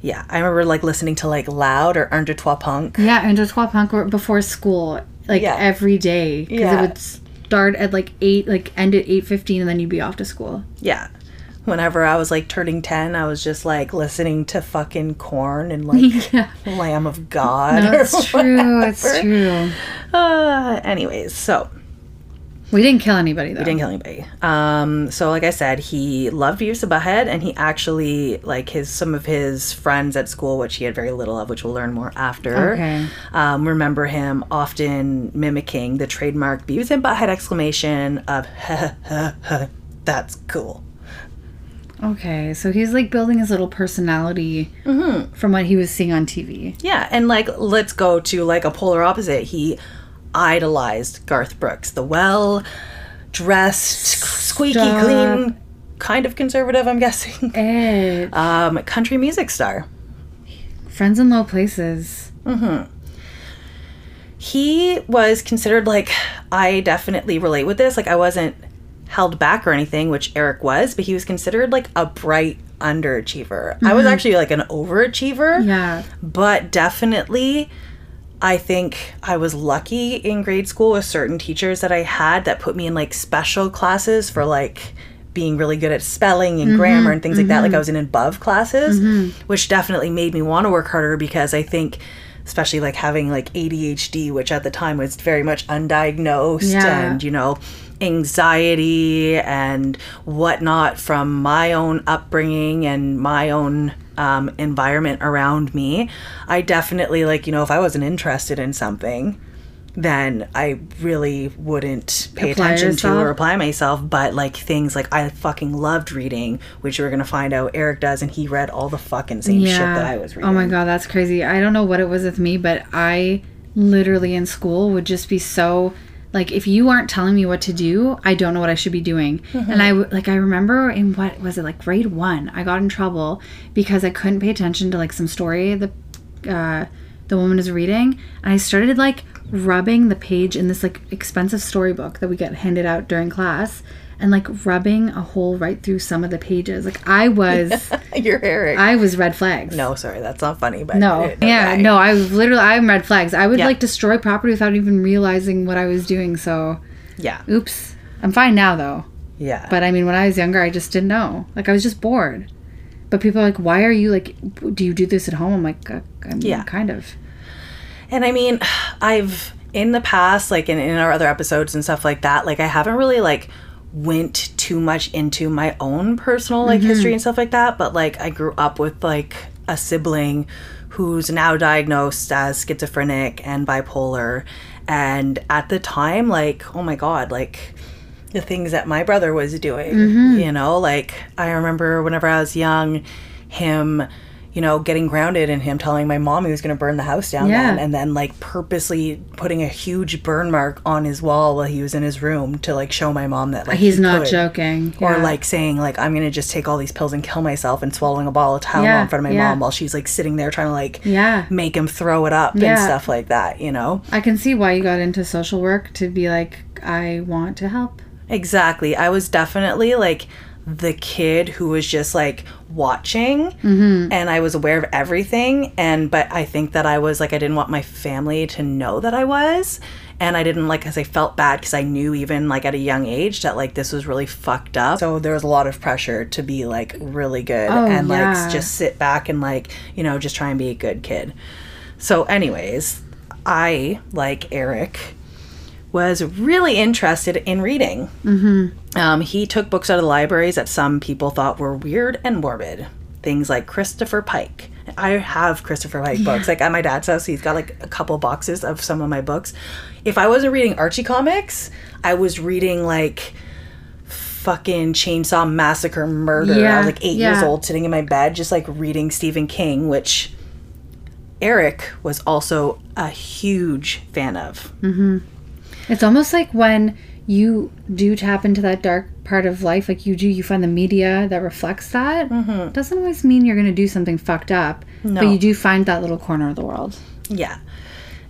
yeah. I remember like listening to like Loud or Under Trois Punk. Yeah, and just punk or before school, like Yeah. every day, because Yeah. it would start at like eight, like end at eight fifteen, and then you'd be off to school. Yeah. Whenever I was like turning 10, I was just like listening to fucking Korn and like *laughs* yeah, Lamb of God. no, it's true. It's true. Uh, anyways, so We didn't kill anybody though. We didn't kill anybody. Um, so like I said, he loved Beavis and Butthead, and he actually like his some of his friends at school, which he had very little of, which we'll learn more after. Okay. Um, remember him often mimicking the trademark Beavis and Butthead exclamation of *laughs* "That's cool." Okay, so he's like building his little personality Mm-hmm. from what he was seeing on TV. Yeah, and like let's go to like a polar opposite. He idolized Garth Brooks, the well dressed, squeaky Stop. clean, kind of conservative, I'm guessing. *laughs* Ed, Um, country music star. friends in low places. He was considered like I definitely relate with this. Like I wasn't held back or anything, which Eric was, but he was considered like a bright underachiever. I was mm-hmm. actually like an overachiever. Yeah, but definitely I think I was lucky in grade school with certain teachers that I had that put me in like special classes for like being really good at spelling and mm-hmm. grammar and things like that. Like I mm-hmm. was in above classes, which definitely made me want to work harder because I think especially like having like ADHD, which at the time was very much undiagnosed Yeah. and you know anxiety and whatnot from my own upbringing and my own um, environment around me i definitely like you know if i wasn't interested in something then i really wouldn't pay Apply attention to or apply myself. But like things like i fucking loved reading which we're gonna find out eric does and he read all the fucking same shit that i was reading Oh my god, that's crazy. I don't know what it was with me, but I literally in school would just be so like if you aren't telling me what to do, I don't know what I should be doing. Mm-hmm. And i like I remember in what was it like grade 1, I got in trouble because I couldn't pay attention to like some story the uh the woman was reading and I started like rubbing the page in this like expensive storybook that we get handed out during class and like rubbing a hole right through some of the pages. Like I was *laughs* you're eric I was red flags. no sorry that's not funny but No. uh, Yeah, I- no, I was literally I'm red flags. I would Yeah. like destroy property without even realizing what I was doing, so yeah oops. I'm fine now though. yeah But I mean when I was younger I just didn't know. Like I was just bored. But people are like, why are you like do you do this at home? I'm like, I mean, Yeah. kind of. And I mean, *sighs* I've in the past, like in, in our other episodes and stuff like that, like I haven't really like went too much into my own personal like history mm-hmm. and stuff like that. But like I grew up with like a sibling who's now diagnosed as schizophrenic and bipolar. And at the time, like, oh my God, like the things that my brother was doing, mm-hmm. you know, like I remember whenever I was young, him, you know, getting grounded in him telling my mom he was going to burn the house down Yeah. then, and then like purposely putting a huge burn mark on his wall while he was in his room to like show my mom that like He's he not could. joking. Or like saying like I'm gonna just take all these pills and kill myself and swallowing a ball of Tylenol Yeah, in front of my yeah. mom while she's like sitting there trying to like Yeah. make him throw it up and stuff like that, you know? I can see why you got into social work to be like, I want to help. Exactly. I was definitely like the kid who was just like watching Mm-hmm. and I was aware of everything and but I think that I was like I didn't want my family to know that I was and I didn't like cuz I felt bad cuz I knew even like at a young age that like this was really fucked up. So there was a lot of pressure to be like really good Oh, and like just sit back and like, you know, just try and be a good kid. So anyways, I like Eric was really interested in reading. Mm-hmm. Um, he took books out of the libraries that some people thought were weird and morbid. Things like Christopher Pike. I have Christopher Pike books. Like at my dad's house, he's got like a couple boxes of some of my books. If I wasn't reading Archie comics, I was reading like fucking Chainsaw Massacre Murder. I was like eight years old, sitting in my bed, just like reading Stephen King, which Eric was also a huge fan of. It's almost like when you do tap into that dark part of life, like you do, you find the media that reflects that. Mm-hmm. Doesn't always mean you're going to do something fucked up, No. but you do find that little corner of the world. Yeah.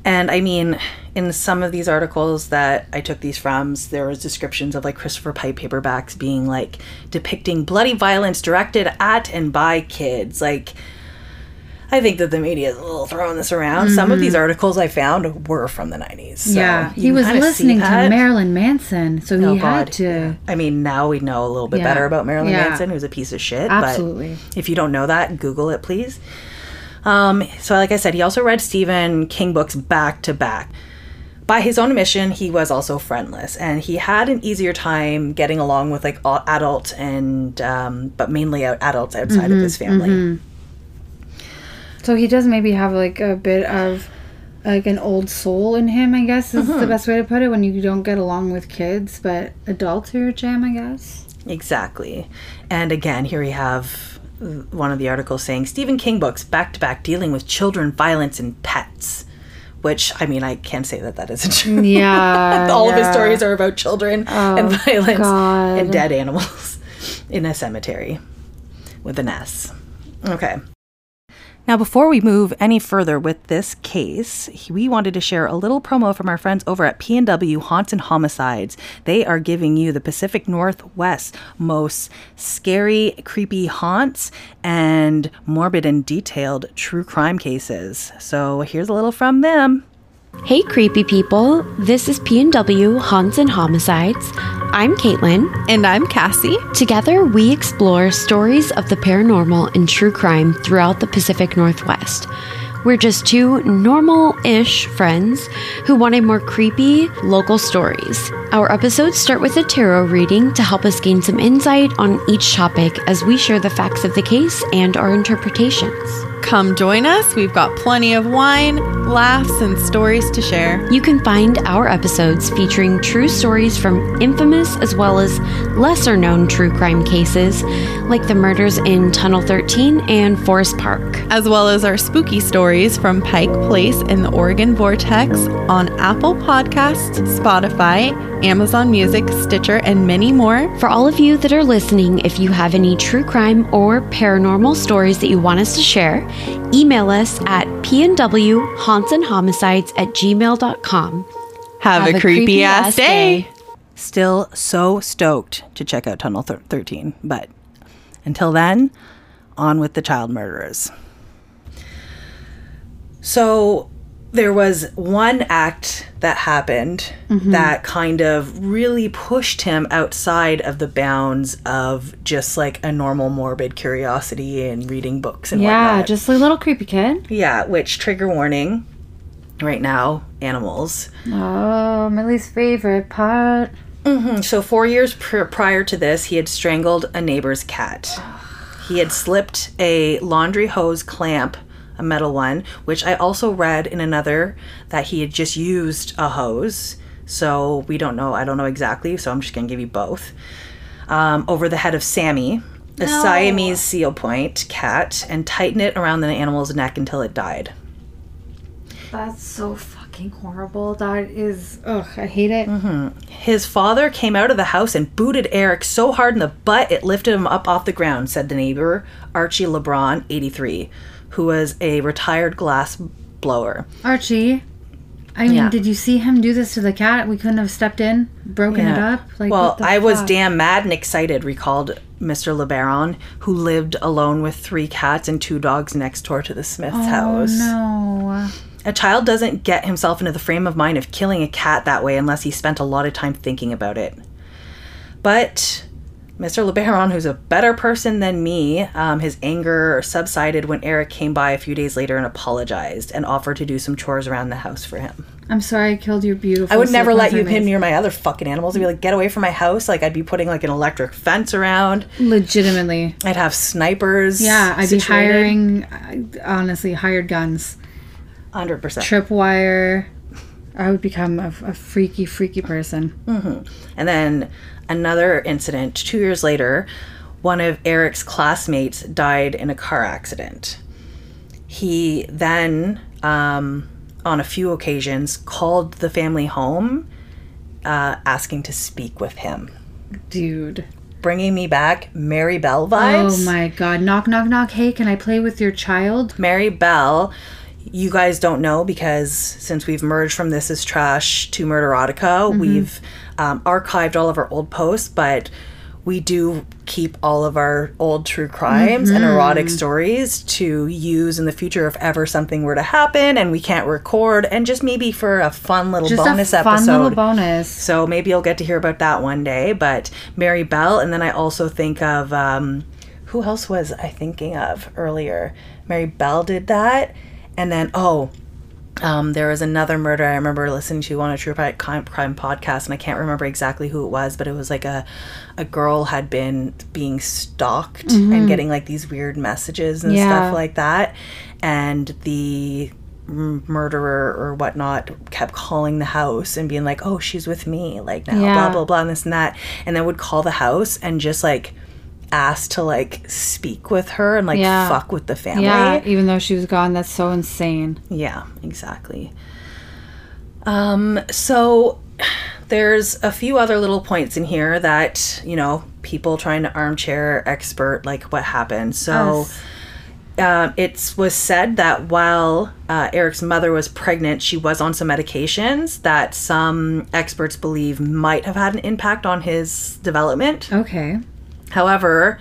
And I mean, in some of these articles that I took these from, there was descriptions of like Christopher Pike paperbacks being like depicting bloody violence directed at and by kids. Like, I think that the media is a little throwing this around. Some of these articles I found were from the 90s. so Mm-hmm. yeah, he was listening to. Marilyn Manson, so Oh, he had God. to. I mean, now we know a little bit Yeah. better about Marilyn Yeah. Manson, who's a piece of shit. Absolutely. But if you don't know that, Google it, please. Um, so, like I said, he also read Stephen King books back to back. By his own admission, he was also friendless, and he had an easier time getting along with like all adult and, um, but mainly adults outside Mm-hmm, of his family. So he does maybe have like a bit of like an old soul in him, I guess is Mm-hmm. the best way to put it. When you don't get along with kids, but adults are your jam, I guess. Exactly. And again, here we have uh, one of the articles saying Stephen King books back to back dealing with children, violence, and pets. Which, I mean, I can't say that that isn't true. Yeah, *laughs* All of his stories are about children and *laughs* violence God. and dead animals *laughs* in a cemetery with an S. Okay. Now, before we move any further with this case, we wanted to share a little promo from our friends over at PNW Haunts and Homicides. They are giving you the Pacific Northwest most scary, creepy haunts and morbid and detailed true crime cases. So here's a little from them. Hey, creepy people. This is PNW Haunts and Homicides. I'm Caitlin. And I'm Cassie. Together, we explore stories of the paranormal and true crime throughout the Pacific Northwest. We're just two normal ish friends who wanted more creepy local stories. Our episodes start with a tarot reading to help us gain some insight on each topic as we share the facts of the case and our interpretations. Come join us. We've got plenty of wine, laughs, and stories to share. You can find our episodes featuring true stories from infamous as well as lesser known true crime cases, like the murders in Tunnel 13 and Forest Park. As well as our spooky stories from Pike Place and the Oregon Vortex on Apple Podcasts, Spotify, Amazon Music, Stitcher, and many more. For all of you that are listening, if you have any true crime or paranormal stories that you want us to share, email us at pnw haunts and homicides at gmail.com. Have, a, creepy, ass day. Still so stoked to check out Tunnel thir- 13. But until then, on with the child murderers. So there was one act that happened mm-hmm. that kind of really pushed him outside of the bounds of just like a normal morbid curiosity and reading books and Yeah, whatnot. just a little creepy kid. yeah, which trigger warning right now, animals. Um, oh, my least favorite part. Mm-hmm, so, four years pr- prior to this, he had strangled a neighbor's cat. *sighs* He had slipped a laundry hose clamp, a metal one, which I also read in another that he had just used a hose. So, we don't know. I don't know exactly. So, I'm just going to give you both. Um, over the head of Sammy, a Siamese seal point cat, and tighten it around the animal's neck until it died. That's so fucking horrible. That is, ugh, I hate it. Mm-hmm. His father came out of the house and booted Eric so hard in the butt it lifted him up off the ground, said the neighbor, Archie LeBaron, 83, who was a retired glass blower. Archie, I mean, Yeah. did you see him do this to the cat? We couldn't have stepped in, broken it up. Like, well, I was damn mad and excited, recalled Mr. LeBaron, who lived alone with three cats and two dogs next door to the Smith's oh, house. Oh, No. A child doesn't get himself into the frame of mind of killing a cat that way unless he spent a lot of time thinking about it. But Mr. LeBaron, who's a better person than me, um, his anger subsided when Eric came by a few days later and apologized and offered to do some chores around the house for him. I'm sorry I killed your beautiful. I would never let you pin near my other fucking animals. I'd be like, get away from my house. Like, I'd be putting like an electric fence around. Legitimately. I'd have snipers. Yeah, I'd be hiring, uh, honestly, hired guns. 100%. Tripwire. I would become a, a freaky, freaky person. And then another incident two years later, one of Eric's classmates died in a car accident. He then, um, on a few occasions, called the family home uh, asking to speak with him. Dude. Bringing me back Mary Bell vibes. Oh my god. Knock, knock, knock. Hey, can I play with your child? Mary Bell, you guys don't know because since we've merged from This Is Trash to Murderotica, we've um, archived all of our old posts, but we do keep all of our old true crimes and erotic stories to use in the future if ever something were to happen and we can't record and just maybe for a fun little Just bonus a fun episode. little bonus. So maybe you'll get to hear about that one day. But Mary Bell, and then I also think of um, who else was I thinking of earlier? Mary Bell did that, and then oh. Um, there was another murder I remember listening to on a true crime, crime podcast, and I can't remember exactly who it was, but it was like a, a girl had been being stalked and getting like these weird messages and Yeah. stuff like that, and the murderer or whatnot kept calling the house and being like, "Oh, she's with me," like now, Yeah. blah blah blah, and this and that, and then would call the house and just like ask to like speak with her and like Yeah. fuck with the family. Yeah, even though she was gone, that's so insane. Yeah, exactly. Um, so there's a few other little points in here that, you know, people trying to armchair expert like what happened. So Us. um, it was said that while uh, Eric's mother was pregnant, she was on some medications that some experts believe might have had an impact on his development. Okay. However,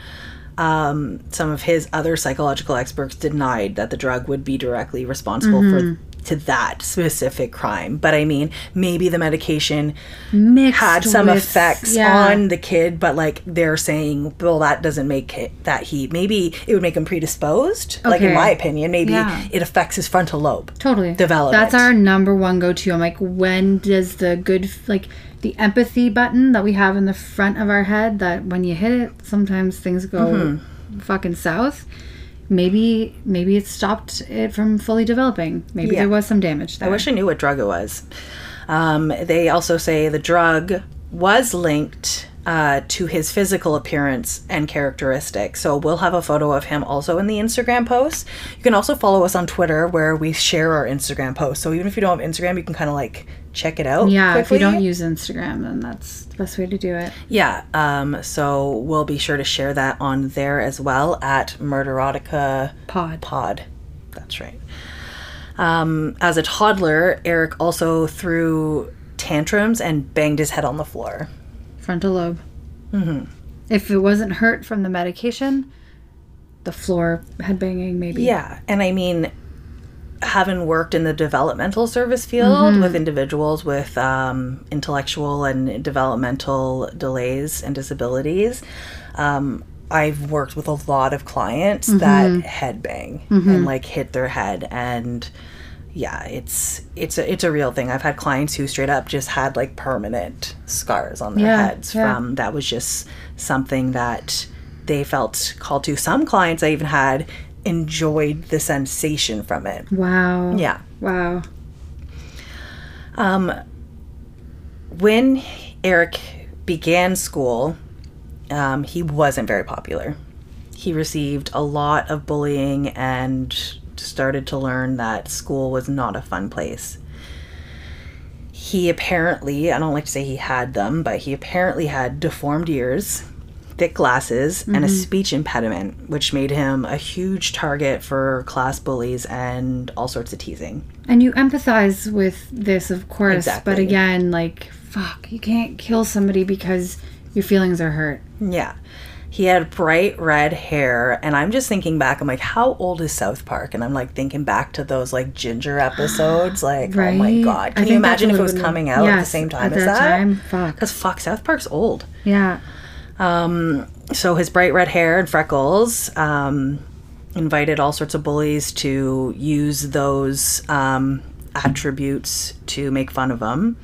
um, some of his other psychological experts denied that the drug would be directly responsible for to that specific crime. But I mean, maybe the medication Mixed had some with- effects yeah. on the kid, but like they're saying, well, that doesn't make it that he maybe it would make him predisposed. Okay. Like in my opinion, maybe Yeah. it affects his frontal lobe. totally development. That's our number one go to. I'm like, when does the good like the empathy button that we have in the front of our head that when you hit it, sometimes things go Mm-hmm. fucking south. Maybe maybe it stopped it from fully developing. Maybe Yeah. there was some damage there. I wish I knew what drug it was. Um, they also say the drug was linked uh, to his physical appearance and characteristics. So we'll have a photo of him also in the Instagram post. You can also follow us on Twitter where we share our Instagram posts. So even if you don't have Instagram, you can kind of like check it out. yeah, if you don't use Instagram, then that's the best way to do it. Yeah, um, so we'll be sure to share that on there as well at Murderotica Pod. Pod. That's right. Um, as a toddler, Eric also threw tantrums and banged his head on the floor. Frontal lobe. Mm-hmm. If it wasn't hurt from the medication, the floor headbanging maybe. Yeah, and I mean, having worked in the developmental service field with individuals with um, intellectual and developmental delays and disabilities, um, I've worked with a lot of clients that headbang and like hit their head and yeah it's it's a it's a real thing. I've had clients who straight up just had like permanent scars on their Yeah, heads yeah. from that was just something that they felt called to. Some clients i even had enjoyed the sensation from it. Wow. yeah. Wow. Um, when eric began school um, he wasn't very popular. He received a lot of bullying and started to learn that school was not a fun place. He apparently i don't like to say he had them but he apparently had deformed ears thick glasses and a mm-hmm. speech impediment which made him a huge target for class bullies and all sorts of teasing And you empathize with this, of course, but again, like, fuck, you can't kill somebody because your feelings are hurt. Yeah. He had bright red hair, and I'm just thinking back. I'm like, how old is South Park? And I'm like thinking back to those like Ginger *gasps* episodes. Like, oh my Right? god, I can you imagine if it was coming out at the same time at as that that? time, fuck. Because fuck, South Park's old. Yeah. So his bright red hair and freckles um, invited all sorts of bullies to use those um, attributes to make fun of him.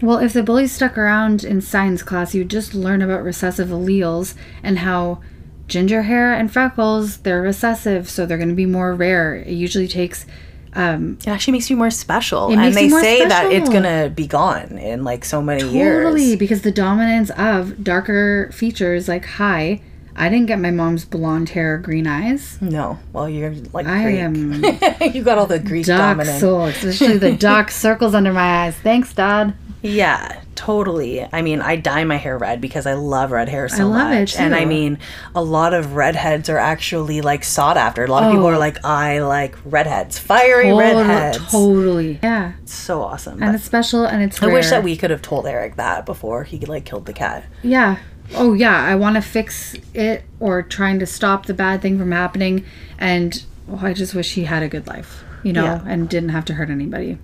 Well, if the bullies stuck around in science class, you'd just learn about recessive alleles and how ginger hair and freckles, they're recessive, so they're going to be more rare. It usually takes um, It actually makes you more special, and they say that it's gonna be gone in like so many years. Totally, because the dominance of darker features like hi, I didn't get my mom's blonde hair or green eyes. No, well, you're like I Greek. am *laughs* you got all the Greek dominant. soul, especially the *laughs* dark circles under my eyes. Thanks, Dad. Yeah, Totally. I mean, I dye my hair red because I love red hair so I love it, much. And I mean, a lot of redheads are actually like sought after. A lot of people Oh. are like, I like redheads, fiery Total- redheads. Totally. Yeah. It's so awesome. And it's special and it's I wish that we could have told Eric that before he like killed the cat. Yeah. Oh yeah, I want to fix it or trying to stop the bad thing from happening and oh, I just wish he had a good life, you know, Yeah. and didn't have to hurt anybody.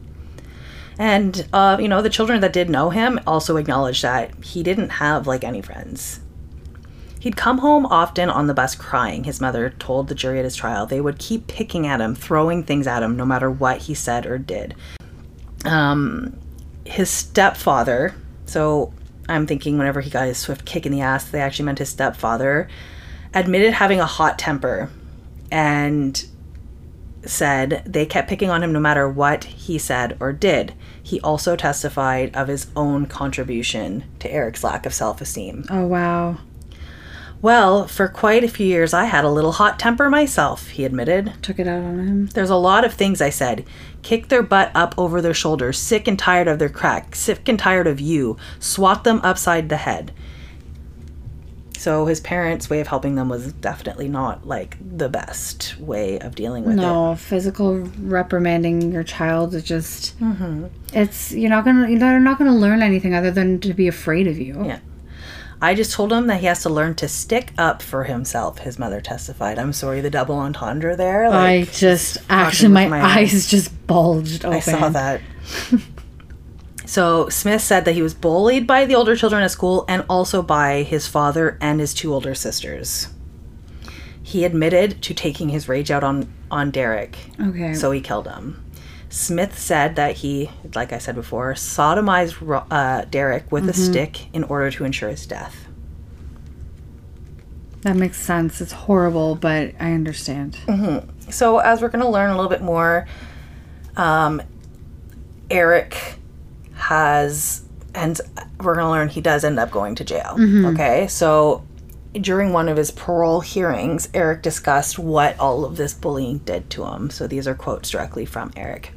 And uh, you know, the children that did know him also acknowledged that he didn't have like any friends. He'd come home often on the bus crying, his mother told the jury at his trial. They would keep picking at him, throwing things at him, no matter what he said or did. Um, his stepfather, so I'm thinking whenever he got his swift kick in the ass, they actually meant his stepfather, admitted having a hot temper and said they kept picking on him no matter what he said or did. He also testified of his own contribution to Eric's lack of self esteem. Oh wow. Well, for quite a few years, I had a little hot temper myself, he admitted. Took it out on him. There's a lot of things I said. Kick their butt up over their shoulders, sick and tired of their crack, sick and tired of you, swat them upside the head. So his parents' way of helping them was definitely not like the best way of dealing with it. No, physical reprimanding your child is just Mm-hmm. it's you're not gonna you're not gonna learn anything other than to be afraid of you. Yeah. I just told him that he has to learn to stick up for himself, his mother testified. I'm sorry, the double entendre there. I Like, just actually my, my eyes just bulged open. I saw that. *laughs* so Smith said that he was bullied by the older children at school and also by his father and his two older sisters. He admitted to taking his rage out on, on Derrick, Okay. so he killed him. Smith said that he, like I said before, sodomized uh, Derrick with a stick in order to ensure his death. that makes sense. It's horrible, but I understand. So, as we're going to learn a little bit more, um, Eric has, and we're going to learn he does end up going to jail. Mm-hmm. Okay. So, during one of his parole hearings, Eric discussed what all of this bullying did to him. So, these are quotes directly from Eric.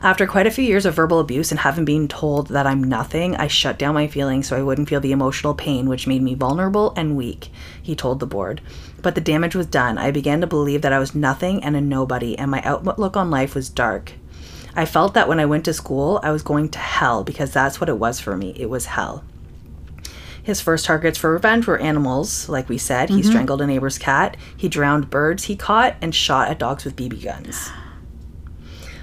After quite a few years of verbal abuse and having been told that I'm nothing, I shut down my feelings so I wouldn't feel the emotional pain, which made me vulnerable and weak, he told the board. But the damage was done. I began to believe that I was nothing and a nobody, and my outlook on life was dark. I felt that when I went to school, I was going to hell because that's what it was for me. It was hell. His first targets for revenge were animals, like we said. He strangled a neighbor's cat, he drowned birds he caught, and shot at dogs with BB guns.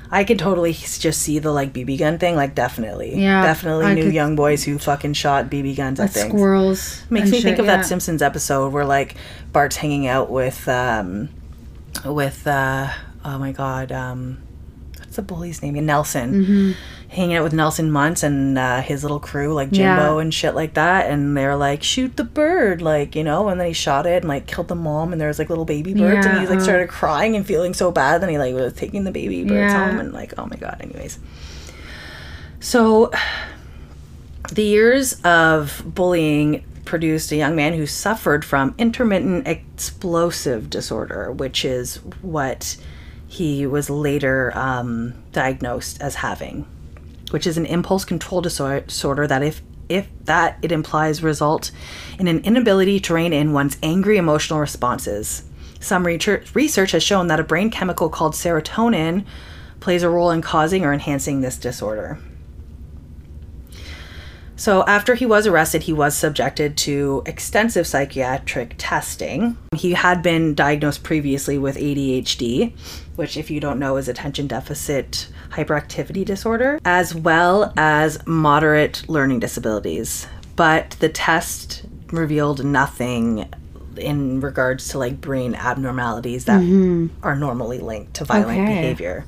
I could totally just see the like BB gun thing, like definitely, Yeah, definitely I knew could- young boys who fucking shot BB guns at things. squirrels. Makes me think of yeah. that Simpsons episode where like Bart's hanging out with um with uh oh my god um what's the bully's name Nelson Mm-hmm. hanging out with Nelson Muntz and uh, his little crew like Jimbo Yeah. and shit like that and they're like shoot the bird like you know and then he shot it and like killed the mom and there was like little baby birds and he like uh. started crying and feeling so bad then he like was taking the baby birds Yeah. home and like oh my god anyways so *sighs* the years of bullying produced a young man who suffered from intermittent explosive disorder, which is what he was later um, diagnosed as having, which is an impulse control disorder that if if that it implies result in an inability to rein in one's angry emotional responses. Some research research has shown that a brain chemical called serotonin plays a role in causing or enhancing this disorder. So, after he was arrested, he was subjected to extensive psychiatric testing. He had been diagnosed previously with ADHD, which, if you don't know, is attention deficit hyperactivity disorder, as well as moderate learning disabilities. But the test revealed nothing in regards to like brain abnormalities that mm-hmm. are normally linked to violent Okay. behavior.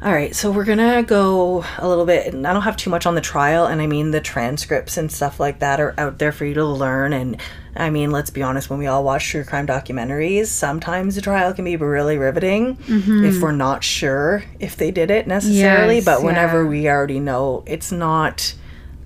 All right, so we're gonna go a little bit, and I don't have too much on the trial, and I mean the transcripts and stuff like that are out there for you to learn. And I mean, let's be honest, when we all watch true crime documentaries, sometimes the trial can be really riveting if we're not sure if they did it necessarily. Yes, but whenever yeah. we already know, it's not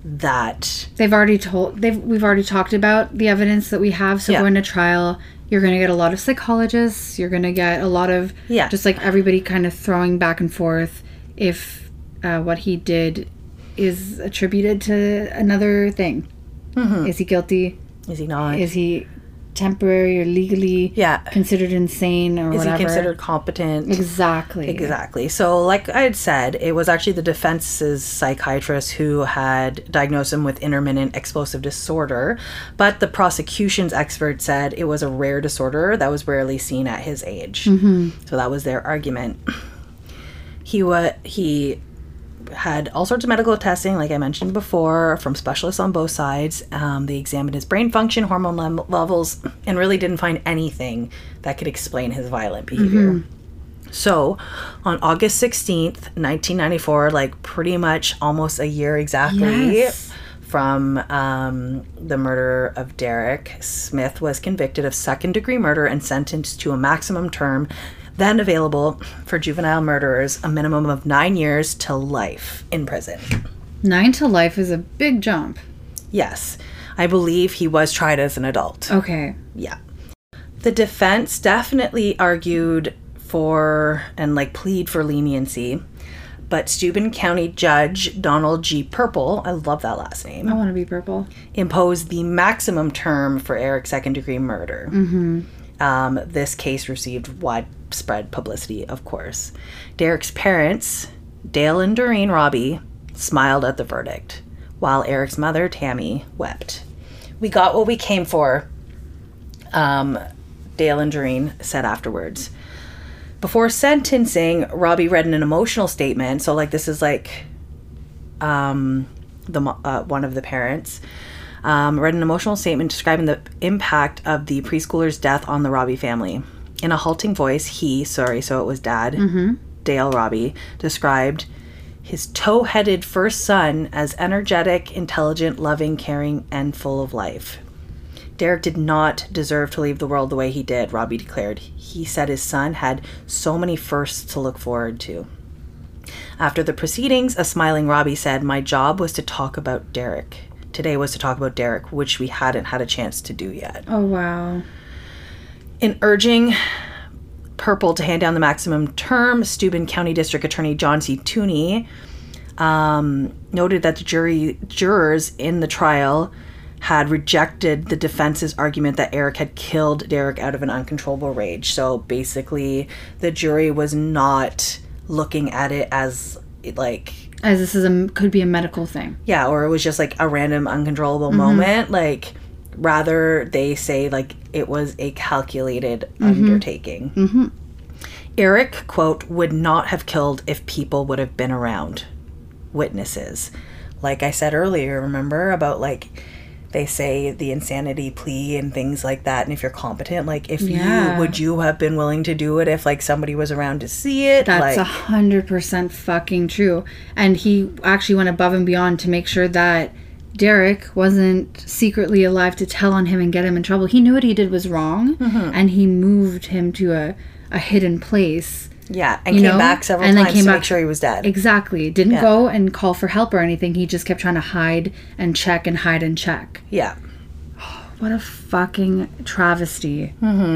that. They've already told they've we've already talked about the evidence that we have. So Yeah. going to trial, you're gonna get a lot of psychologists, you're gonna get a lot of Yeah. just like everybody kind of throwing back and forth if uh, what he did is attributed to another thing. Is he guilty? Is he not? Is he temporary or legally Yeah. considered insane or Is whatever? he considered competent? exactly? Exactly. So, like I had said, it was actually the defense's psychiatrist who had diagnosed him with intermittent explosive disorder, but the prosecution's expert said it was a rare disorder that was rarely seen at his age. Mm-hmm. So that was their argument. He wa he had all sorts of medical testing, like I mentioned before, from specialists on both sides. Um, they examined his brain function, hormone lem- levels, and really didn't find anything that could explain his violent behavior. So, on August 16th, 1994, like pretty much almost a year exactly Yes. from um, the murder of Derrick, Smith was convicted of second degree murder and sentenced to a maximum term then available for juvenile murderers, a minimum of nine years to life in prison. Nine to life is a big jump. Yes, I believe he was tried as an adult. Okay. Yeah. The defense definitely argued for and like plead for leniency, but Steuben County Judge Donald G. Purple, I love that last name, I want to be purple. imposed the maximum term for Eric's second degree murder. Mm-hmm. Um, this case received widespread publicity, of course. Derrick's parents, Dale and Doreen Robie, smiled at the verdict, while Eric's mother, Tammy, wept. We got what we came for, um, Dale and Doreen said afterwards. Before sentencing, Robie read an emotional statement. So, like, this is like um, the uh, one of the parents um, read an emotional statement describing the impact of the preschooler's death on the Robie family. In a halting voice, he, sorry, so it was dad, mm-hmm. Dale Robie, described his tow headed first son as energetic, intelligent, loving, caring, and full of life. Derrick did not deserve to leave the world the way he did, Robie declared. He said his son had so many firsts to look forward to. After the proceedings, a smiling Robie said, My job was to talk about Derrick. Today was to talk about Derrick, which we hadn't had a chance to do yet. Oh wow. In urging Purple to hand down the maximum term, Steuben County District Attorney John C. Tunney um, noted that the jury jurors in the trial had rejected the defense's argument that Eric had killed Derrick out of an uncontrollable rage. So basically, the jury was not looking at it as like As this is a could be a medical thing. yeah, or it was just like a random uncontrollable moment. Like, rather, they say like it was a calculated mm-hmm. undertaking. Mm-hmm. Eric, quote, would not have killed if people would have been around. Witnesses. Like I said earlier, remember about like they say the insanity plea and things like that. And if you're competent, like if Yeah. you would you have been willing to do it if like somebody was around to see it? That's a hundred percent fucking true. And he actually went above and beyond to make sure that Derrick wasn't secretly alive to tell on him and get him in trouble. He knew what he did was wrong, Mm-hmm. and he moved him to a, a hidden place. yeah, and came know, back several and then times came to back- make sure he was dead. Exactly. Didn't Yeah. go and call for help or anything. He just kept trying to hide and check and hide and check. yeah. *sighs* What a fucking travesty.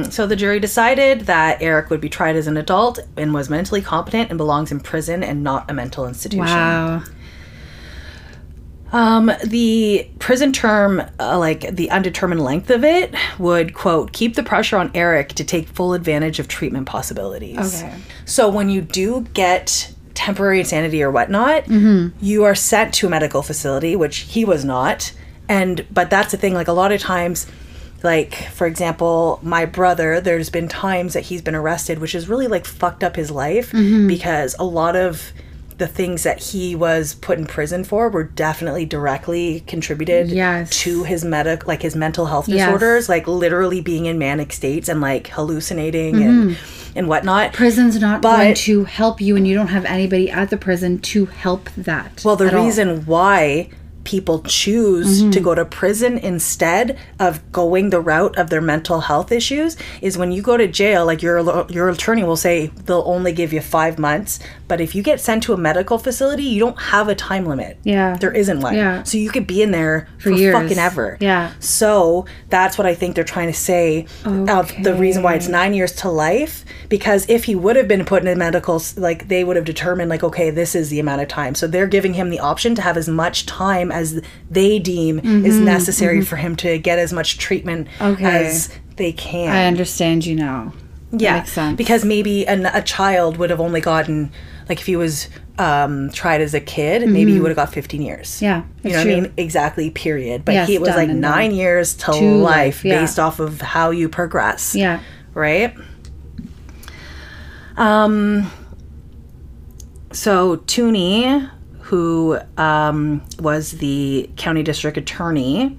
So the jury decided that Eric would be tried as an adult and was mentally competent and belongs in prison and not a mental institution. Wow. Um, the prison term, uh, like the undetermined length of it, would quote keep the pressure on Eric to take full advantage of treatment possibilities. Okay. So when you do get temporary insanity or whatnot, Mm-hmm. you are sent to a medical facility, which he was not. And but that's the thing. Like a lot of times, like for example, my brother. There's been times that he's been arrested, which has really like fucked up his life Mm-hmm. because a lot of the things that he was put in prison for were definitely directly contributed Yes. to his medic like his mental health Yes. disorders like literally being in manic states and like hallucinating and mm-hmm. and whatnot Prison's not But- going to help you, and you don't have anybody at the prison to help that. well the at all. reason why people choose mm-hmm. to go to prison instead of going the route of their mental health issues is when you go to jail like your your attorney will say they'll only give you 5 months but if you get sent to a medical facility you don't have a time limit Yeah. there isn't one Yeah. so you could be in there for, years. fucking ever Yeah. so that's what I think they're trying to say of the reason why it's nine years to life. Because if he would have been put in a medical, like they would have determined, like, okay, this is the amount of time. So they're giving him the option to have as much time as they deem is necessary for him to get as much treatment Okay. as they can. I understand you now. yeah, makes sense. because maybe an, a child would have only gotten, like, if he was um, tried as a kid, maybe he would have got 15 years. Mm-hmm. Yeah, You know what. I mean? Exactly, period. But Yes, he, it was like done. nine years to, To life, life, yeah. based off of how you progress. Yeah. Right? Um, so Tunney, who um, was the county district attorney,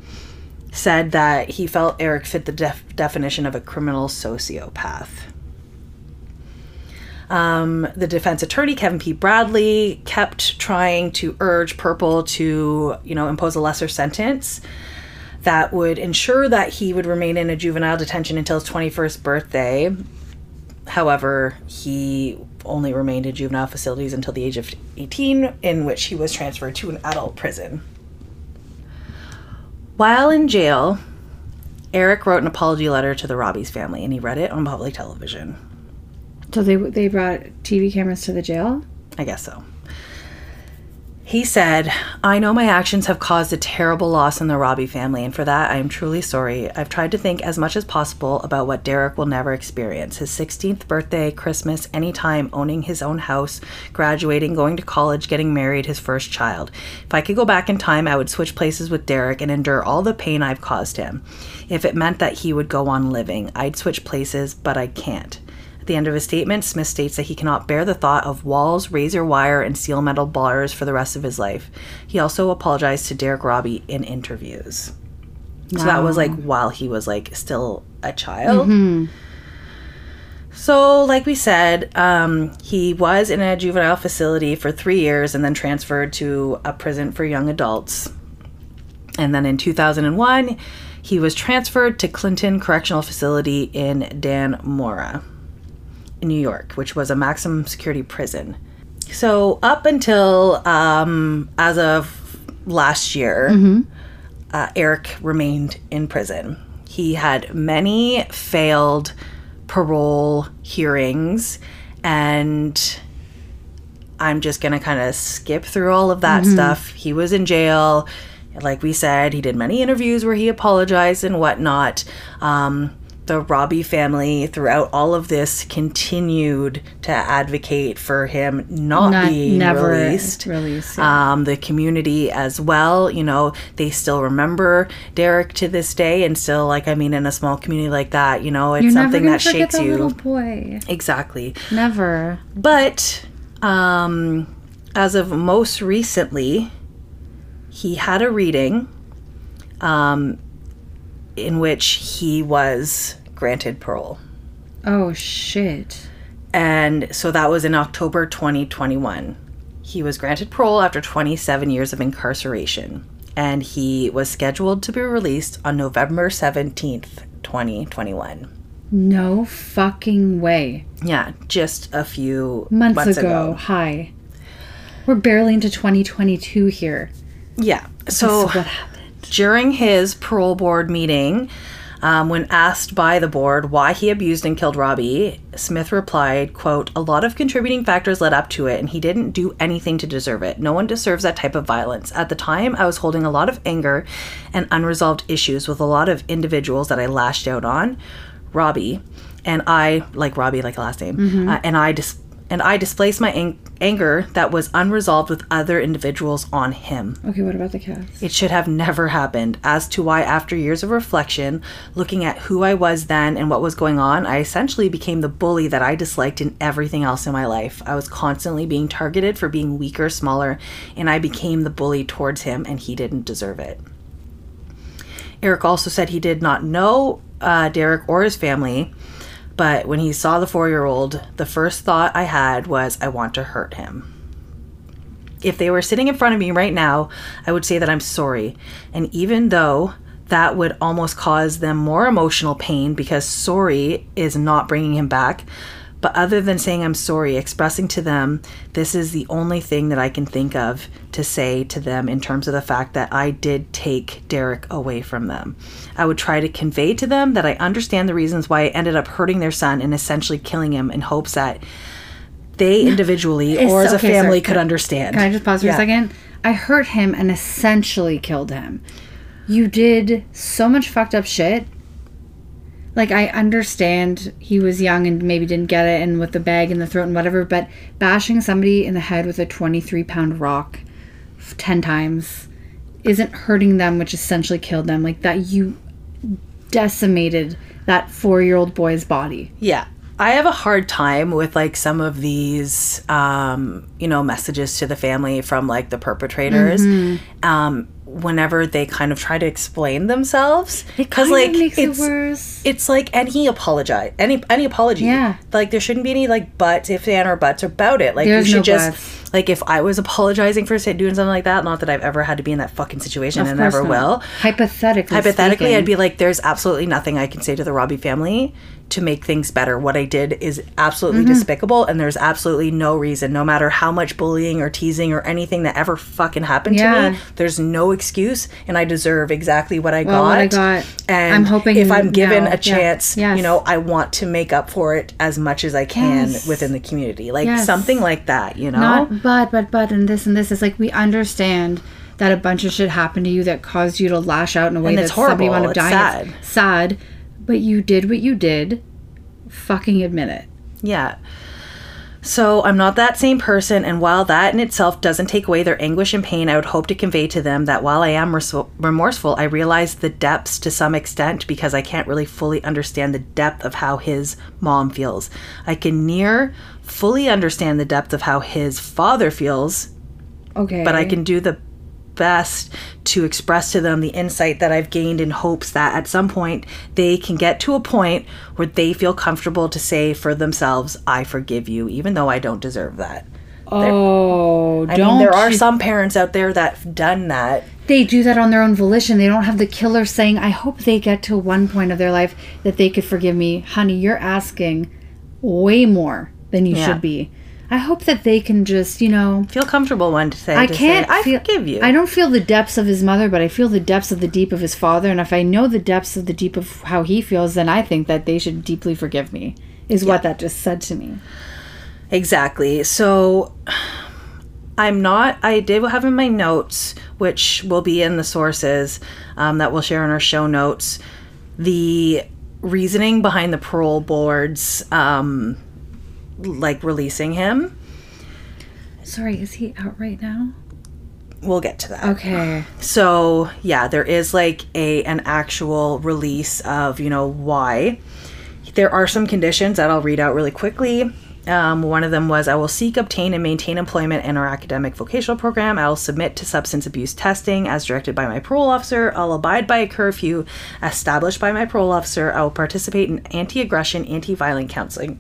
said that he felt Eric fit the def- definition of a criminal sociopath. Um, the defense attorney Kevin P. Bradley kept trying to urge Purple to, you know, impose a lesser sentence that would ensure that he would remain in a juvenile detention until his 21st birthday. However, he only remained in juvenile facilities until the age of 18, in which he was transferred to an adult prison. While in jail, Eric wrote an apology letter to the Robie's family and he read it on public television. So they they brought TV cameras to the jail. I guess so. He said, I know my actions have caused a terrible loss in the Robie family, and for that I am truly sorry. I've tried to think as much as possible about what Derrick will never experience his 16th birthday, Christmas, any time, owning his own house, graduating, going to college, getting married, his first child. If I could go back in time, I would switch places with Derrick and endure all the pain I've caused him. If it meant that he would go on living, I'd switch places, but I can't. At the end of his statement, Smith states that he cannot bear the thought of walls, razor wire, and steel metal bars for the rest of his life. He also apologized to Derrick Robie in interviews. So that was like while he was like still a child. So, like we said, um, he was in a juvenile facility for three years and then transferred to a prison for young adults. And then in 2001, he was transferred to Clinton Correctional Facility in Dannemora in New York, which was a maximum security prison. So, up until um, as of last year, uh, Eric remained in prison. He had many failed parole hearings, and I'm just going to kind of skip through all of that stuff. He was in jail. Like we said, he did many interviews where he apologized and whatnot. Um, the Robie family, throughout all of this, continued to advocate for him not, Not being never released released, yeah. um, the community as well. You know, they still remember Derrick to this day, and still, like, I mean, in a small community like that, you know, it's You're something that shakes you. little boy. Exactly. Never. But um, as of most recently, he had a reading um, in which he was granted parole. Oh shit. And so that was in October 2021. He was granted parole after 27 years of incarceration. And he was scheduled to be released on November 17th, 2021. No fucking way. Yeah, just a few Months, ago. Hi. We're barely into 2022 here. Yeah. So So what happened? during his parole board meeting, um, when asked by the board why he abused and killed Robie, Smith replied, quote, a lot of contributing factors led up to it, and he didn't do anything to deserve it. No one deserves that type of violence. At the time, I was holding a lot of anger and unresolved issues with a lot of individuals that I lashed out on. Robie, and I, like Robie, like a last name, uh, and I dis- and I displaced my ang- anger that was unresolved with other individuals on him. Okay, what about the cats? It should have never happened. As to why, after years of reflection, looking at who I was then and what was going on, I essentially became the bully that I disliked in everything else in my life. I was constantly being targeted for being weaker, smaller, and I became the bully towards him, and he didn't deserve it. Eric also said he did not know uh, Derrick or his family, but when he saw the four year old, the first thought I had was, I want to hurt him. If they were sitting in front of me right now, I would say that I'm sorry. And even though that would almost cause them more emotional pain because sorry is not bringing him back. But other than saying I'm sorry, expressing to them, this is the only thing that I can think of to say to them in terms of the fact that I did take Derrick away from them. I would try to convey to them that I understand the reasons why I ended up hurting their son and essentially killing him in hopes that they *laughs* individually It's- or as a family could can- understand. Can I just pause for Yeah. a second? I hurt him and essentially killed him. You did so much fucked up shit. Like I understand he was young and maybe didn't get it and with the bag in the throat and whatever, but bashing somebody in the head with a 23 pound rock 10 times isn't hurting them, which essentially killed them. Like that you decimated that four year old boy's body. Yeah. I have a hard time with like some of these, um, you know, messages to the family from like the perpetrators. Um, whenever they kind of try to explain themselves, Because like makes it's it worse. it's like any apologize, any any apology. Yeah. like there shouldn't be any like buts, if and or buts about it. Like There's you should no just buts. like if I was apologizing for doing something like that, not that I've ever had to be in that fucking situation and never not. will Hypothetically, hypothetically speaking. i'd be like there's absolutely nothing i can say to the robie family to make things better what i did is absolutely Mm-hmm. despicable and there's absolutely no reason no matter how much bullying or teasing or anything that ever fucking happened to me there's no excuse and i deserve exactly what i Well, got what I got. and I'm hoping if i'm given now- a chance yeah. Yes. you know i want to make up for it as much as i can Yes. within the community like Yes. something like that you know Not but, but, but, and this and this. It's like we understand that a bunch of shit happened to you that caused you to lash out in a way And that it's somebody wound horrible. up It's dying. It's sad. But you did what you did. Fucking admit it. Yeah. So I'm not that same person, and while that in itself doesn't take away their anguish and pain, I would hope to convey to them that while I am remorseful, I realize the depths to some extent because I can't really fully understand the depth of how his mom feels. I can near fully understand the depth of how his father feels, Okay. but I can do the best to express to them the insight that I've gained in hopes that at some point they can get to a point where they feel comfortable to say for themselves, I forgive you, even though I don't deserve that. Oh, I don't mean, there are you- some parents out there that've done that. They do that on their own volition. They don't have the killer saying, I hope they get to one point of their life that they could forgive me. Honey, you're asking way more than you Yeah. should be. I hope that they can just, you know, Feel comfortable one to say, I can't. say, I feel, forgive you. I don't feel the depths of his mother, but I feel the depths of the deep of his father. And if I know the depths of the deep of how he feels, then I think that they should deeply forgive me. Is what that just said to me. Exactly. So I'm not, I did have in my notes, which will be in the sources um, that we'll share in our show notes, the reasoning behind the parole boards, um, like releasing him. Sorry, is he out right now? We'll get to that. Okay. So yeah, there is like a an actual release of you know why. There are some conditions that I'll read out really quickly. Um, one of them was I will seek, obtain, and maintain employment in our academic vocational program. I will submit to substance abuse testing as directed by my parole officer. I'll abide by a curfew established by my parole officer. I will participate in anti aggression, anti violent counseling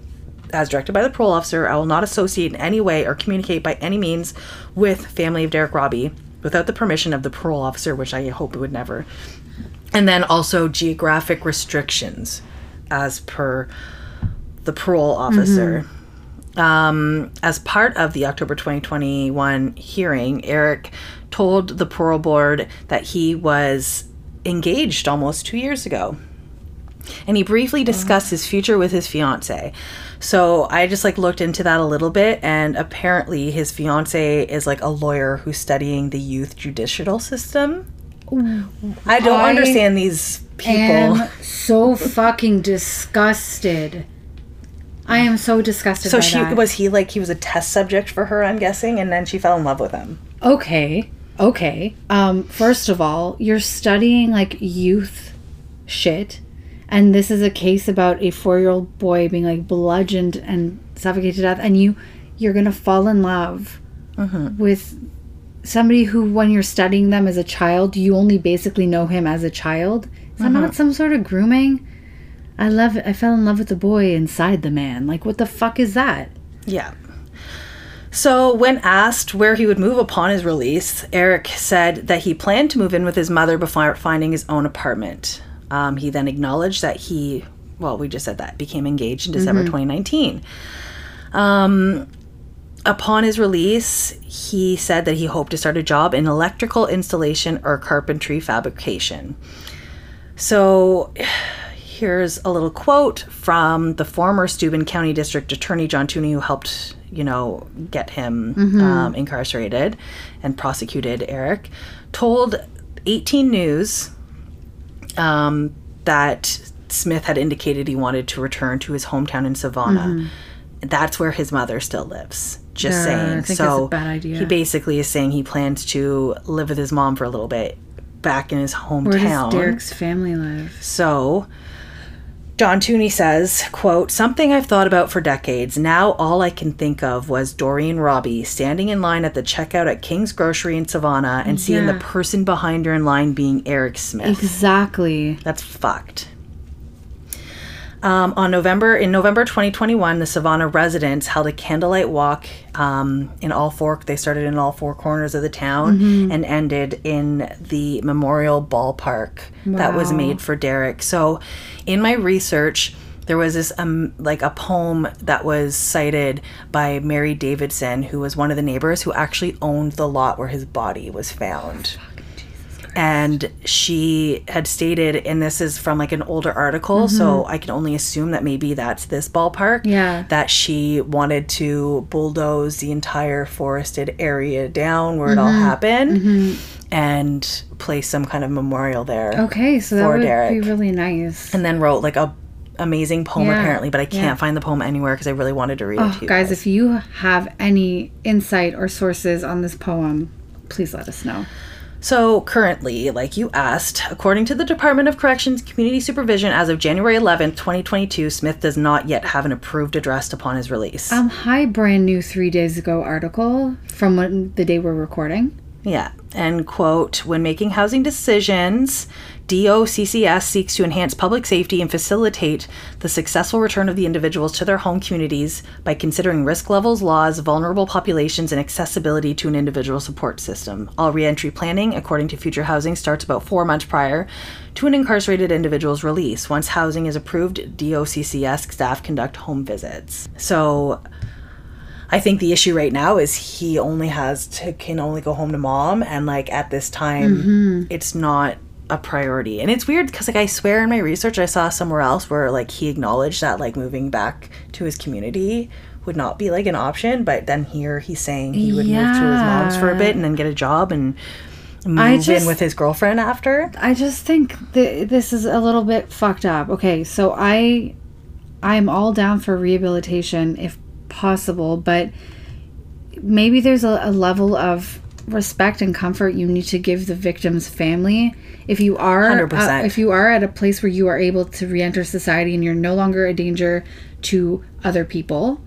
as directed by the parole officer. I will not associate in any way or communicate by any means with family of Derrick Robie without the permission of the parole officer, which I hope it would never. And then also geographic restrictions as per the parole officer. Um, as part of the October 2021 hearing, Eric told the parole board that he was engaged almost two years ago and he briefly discussed his future with his fiance. So I just like looked into that a little bit, and apparently his fiance is like a lawyer who's studying the youth judicial system. I don't I understand these people. am so fucking disgusted. I am so disgusted. so by she that. was he like he was a test subject for her, I'm guessing, and then she fell in love with him. Okay. Okay. Um, first of all, you're studying like youth shit. And this is a case about a four year old boy being like bludgeoned and suffocated to death. And you you're gonna fall in love mm-hmm. with somebody who when you're studying them as a child, you only basically know him as a child. Is that not mm-hmm. some sort of grooming? I love it. I fell in love with the boy inside the man. Like what the fuck is that? Yeah. So, when asked where he would move upon his release, Eric said that he planned to move in with his mother before finding his own apartment. Um, he then acknowledged that he, well, we just said that, became engaged in December 2019. Um, upon his release, he said that he hoped to start a job in electrical installation or carpentry fabrication. So here's a little quote from the former Steuben County District Attorney John Tunney, who helped, you know, get him um, incarcerated and prosecuted Eric, told 18 News um, that Smith had indicated he wanted to return to his hometown in Savona. That's where his mother still lives. Just Yeah, saying. I think that's so a bad idea. he basically is saying he plans to live with his mom for a little bit back in his hometown. Where does Derrick's family live? So, John Tunney says, quote, Something I've thought about for decades. Now all I can think of was Doreen Robie standing in line at the checkout at King's Grocery in Savona and seeing the person behind her in line being Eric Smith. Exactly. That's fucked. Um, on November in November 2021, the Savona residents held a candlelight walk um, in all four. They started in all four corners of the town and ended in the Memorial Ballpark that was made for Derrick. So, in my research, there was this um like a poem that was cited by Mary Davidson, who was one of the neighbors who actually owned the lot where his body was found and she had stated and this is from like an older article so mm-hmm. i can only assume that maybe that's this ballpark Yeah. that she wanted to bulldoze the entire forested area down where it all mm-hmm. happened mm-hmm. and place some kind of memorial there Okay, so that would Derrick. be really nice. and then wrote like a amazing poem Yeah, apparently but i can't yeah. find the poem anywhere because i really wanted to read it Oh, to you guys, if you have any insight or sources on this poem, please let us know. So currently, like you asked, according to the Department of Corrections Community Supervision, as of January 11th, 2022, Smith does not yet have an approved address upon his release. Um, hi, brand new three days ago article from when, the day we're recording. yeah. And quote, when making housing decisions, DOCCS seeks to enhance public safety and facilitate the successful return of the individuals to their home communities by considering risk levels, laws, vulnerable populations, and accessibility to an individual support system. All reentry planning, according to Future Housing, starts about four months prior to an incarcerated individual's release. Once housing is approved, DOCCS staff conduct home visits. So I think the issue right now is he only has to can only go home to mom and like at this time mm-hmm. it's not a priority. And it's weird because like I swear in my research I saw somewhere else where like he acknowledged that like moving back to his community would not be like an option, but then here he's saying he would move to his mom's for a bit and then get a job and move I in with his girlfriend after. I just think th- this is a little bit fucked up. Okay, so I I'm all down for rehabilitation if possible, but maybe there's a, a level of respect and comfort you need to give the victim's family if you are 100%. uh, if you are at a place where you are able to re-enter society and you're no longer a danger to other people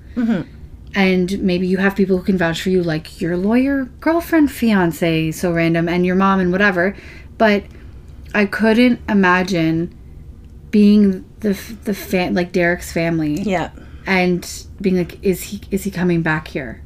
and maybe you have people who can vouch for you like your lawyer girlfriend fiance so random and your mom and whatever but i couldn't imagine being the the fan like derrick's family Yeah. and being like is he is he coming back here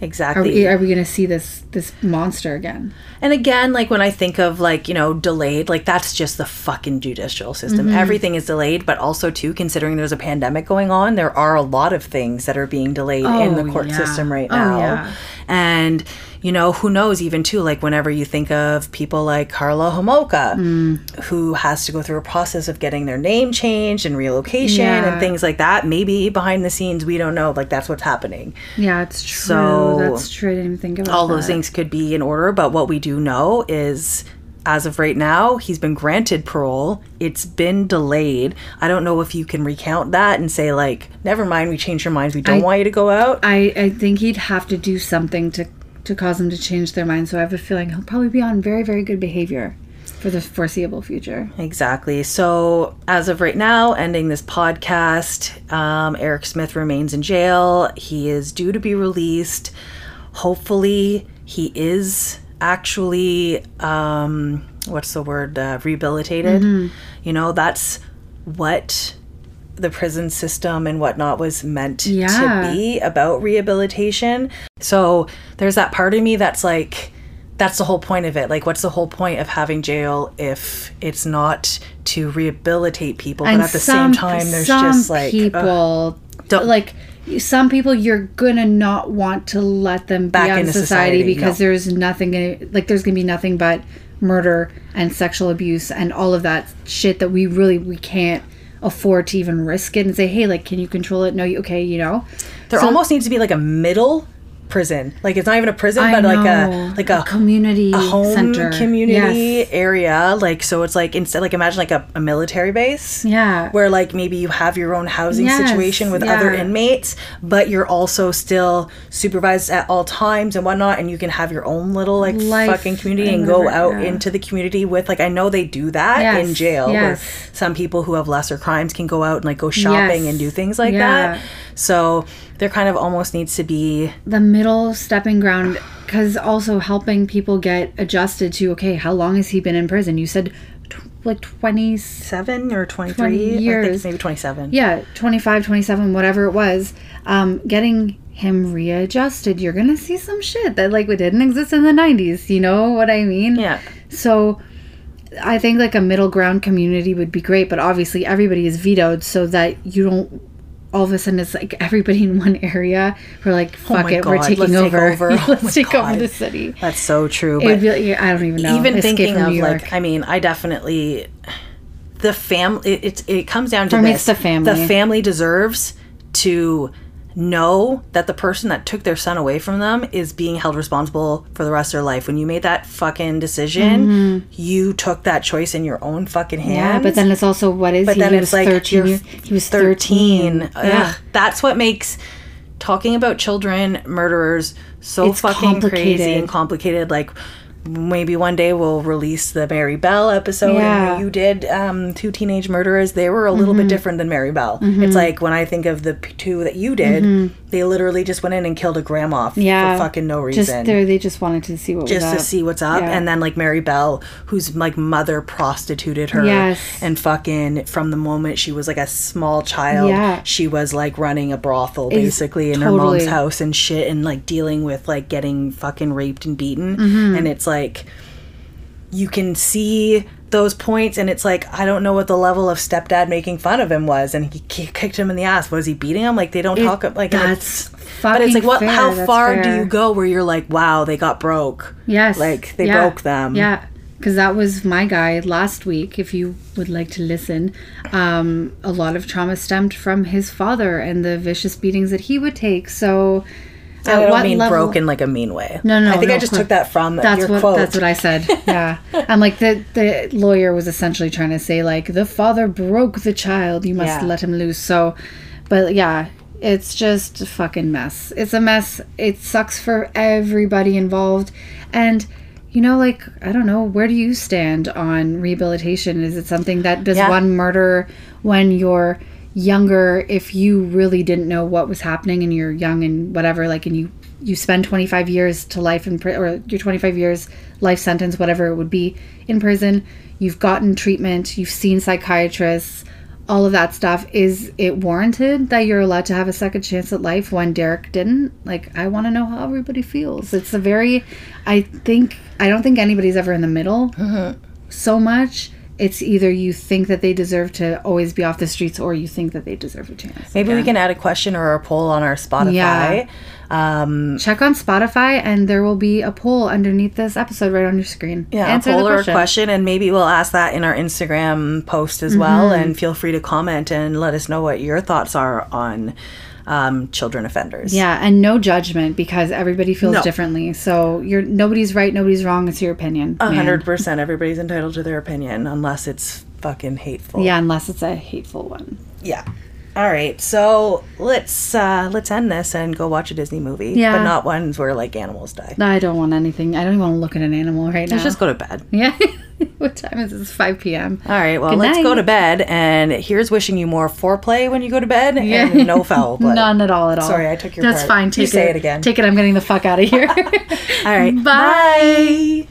are Exactly. we, are we gonna see this this monster again And again, like when I think of like, you know, delayed, like that's just the fucking judicial system. Mm-hmm. Everything is delayed, but also too, considering there's a pandemic going on, there are a lot of things that are being delayed in the Oh, court yeah. system right Oh, now. yeah. And, you know, who knows even too, like whenever you think of people like Karla Homolka, Mm. who has to go through a process of getting their name changed and relocation Yeah. and things like that. Maybe behind the scenes we don't know, like that's what's happening. yeah it's true So, that's true i didn't even think about all those things could be in order but what we do know is as of right now he's been granted parole it's been delayed i don't know if you can recount that and say like never mind we changed your minds we don't I- want you to go out I, I think he'd have to do something to to cause them to change their mind. So I have a feeling he'll probably be on very very good behavior for the foreseeable future. exactly. So as of right now ending this podcast um, eric smith remains in jail. He is due to be released. Hopefully he is actually um, what's the word? Uh, rehabilitated. You know that's what the prison system and whatnot was meant Yeah. to be about rehabilitation. So there's that part of me that's like, that's the whole point of it. Like, what's the whole point of having jail if it's not to rehabilitate people? but at the same time, there's some just like, people Don't- like some people you're gonna not want to let them Back into society, society, because no. there's nothing gonna like there's gonna be nothing but murder and sexual abuse and all of that shit that we really we can't afford to even risk it and say hey like can you control it? No you okay you know? There So- almost needs to be like a middle prison. Like, it's not even a prison, I but like a, like a, community a home center community Yes. area like so it's like instead like imagine like a, a military base Yeah. where like maybe you have your own housing Yes, situation with other inmates but you're also still supervised at all times and whatnot and you can have your own little like Life fucking community and go out yeah. into the community with like i know they do that Yes, in jail where some people who have lesser crimes can go out and like go shopping and do things like yeah. that so there kind of almost needs to be the middle stepping ground because also helping people get adjusted to okay how long has he been in prison? You said tw- like 27 or 23 20 i think years. maybe 27 yeah 25 27 whatever it was. Um, getting him readjusted. You're gonna see some shit that like we didn't exist in the 90s you know what i mean? Yeah. So i think like a middle ground community would be great but obviously everybody is vetoed so that you don't all of a sudden it's like everybody in one area we're like oh fuck Oh it we're taking over, over. *laughs* Oh let's my take over the city That's so true. But I don't even know. even Escape thinking of like, I mean, I definitely the family. It, it it comes down to For this: the family. The family deserves to know that the person that took their son away from them is being held responsible for the rest of their life. When you made that fucking decision, you took that choice in your own fucking hands. Mm-hmm. yeah, but then it's also what is But he? then he it's was like 13. years- He was 13. 13. Yeah. Ugh, that's what makes talking about children murderers so It's fucking crazy and complicated. Like maybe one day we'll release the Mary Bell episode. Yeah. And you did um, two teenage murderers. They were a little bit different than Mary Bell. It's like when I think of the two that you did, they literally just went in and killed a grandma f- Yeah. for fucking no Just reason there, they just wanted to see what just was to see what's up Yeah. and then like mary bell whose like mother prostituted her Yes. and fucking from the moment she was like a small child Yeah. she was like running a brothel basically in her mom's house and shit and like dealing with like getting fucking raped and beaten Mm-hmm. and it's like you can see those points and it's like i don't know what the level of stepdad making fun of him was and he, kicked him in the ass was he beating him like they don't talk like that's but it's like what fair. how far do you go where you're like wow they got broke Yes. like they Yeah. broke them Yeah. Because that was my guy last week. If you would like to listen, um, a lot of trauma stemmed from his father and the vicious beatings that he would take. So, I don't mean broke in like a mean way. No, no, I think no, I just took that from That's your what quote. that's what I said. *laughs* Yeah, I'm like the the lawyer was essentially trying to say like the father broke the child. You must Yeah. let him loose. So, but yeah, it's just a fucking mess. It's a mess. It sucks for everybody involved, and you know, like I don't know, where do you stand on rehabilitation? Is it something that does Yeah. one murder when you're younger if you really didn't know what was happening and you're young and whatever like and you you spend 25 years to life in prison or your 25 years life sentence whatever it would be in prison you've gotten treatment you've seen psychiatrists all of that stuff is it warranted that you're allowed to have a second chance at life when Derrick didn't? Like I want to know how everybody feels. It's a very I think I don't think anybody's ever in the middle uh-huh. so much it's either you think that they deserve to always be off the streets or you think that they deserve a chance Maybe we can add a question or a poll on our Spotify. Yeah. Um, check on Spotify and there will be a poll underneath this episode right on your screen. yeah, Answer a poll the or a question. question, and maybe we'll ask that in our Instagram post as well. Mm-hmm. And feel free to comment and let us know what your thoughts are on um, children offenders. Yeah, and no judgment because everybody feels No. differently. So you're nobody's right, nobody's wrong. It's your opinion. A hundred percent. Everybody's entitled to their opinion, unless it's fucking hateful. Yeah, unless it's a hateful one. Yeah. All right. So let's uh let's end this and go watch a Disney movie. Yeah. But not ones where like animals die. No, I don't want anything. I don't even want to look at an animal right now. Let's just go to bed. Yeah. *laughs* what time is it? It's 5 p.m. All right. Well, Good let's night. go to bed. And here's wishing you more foreplay when you go to bed Yeah. and no foul *laughs* play. None at all at all. Sorry, I took your That's part. fine. You Take say it again. Take it. I'm getting the fuck out of here. *laughs* All right. Bye. Bye.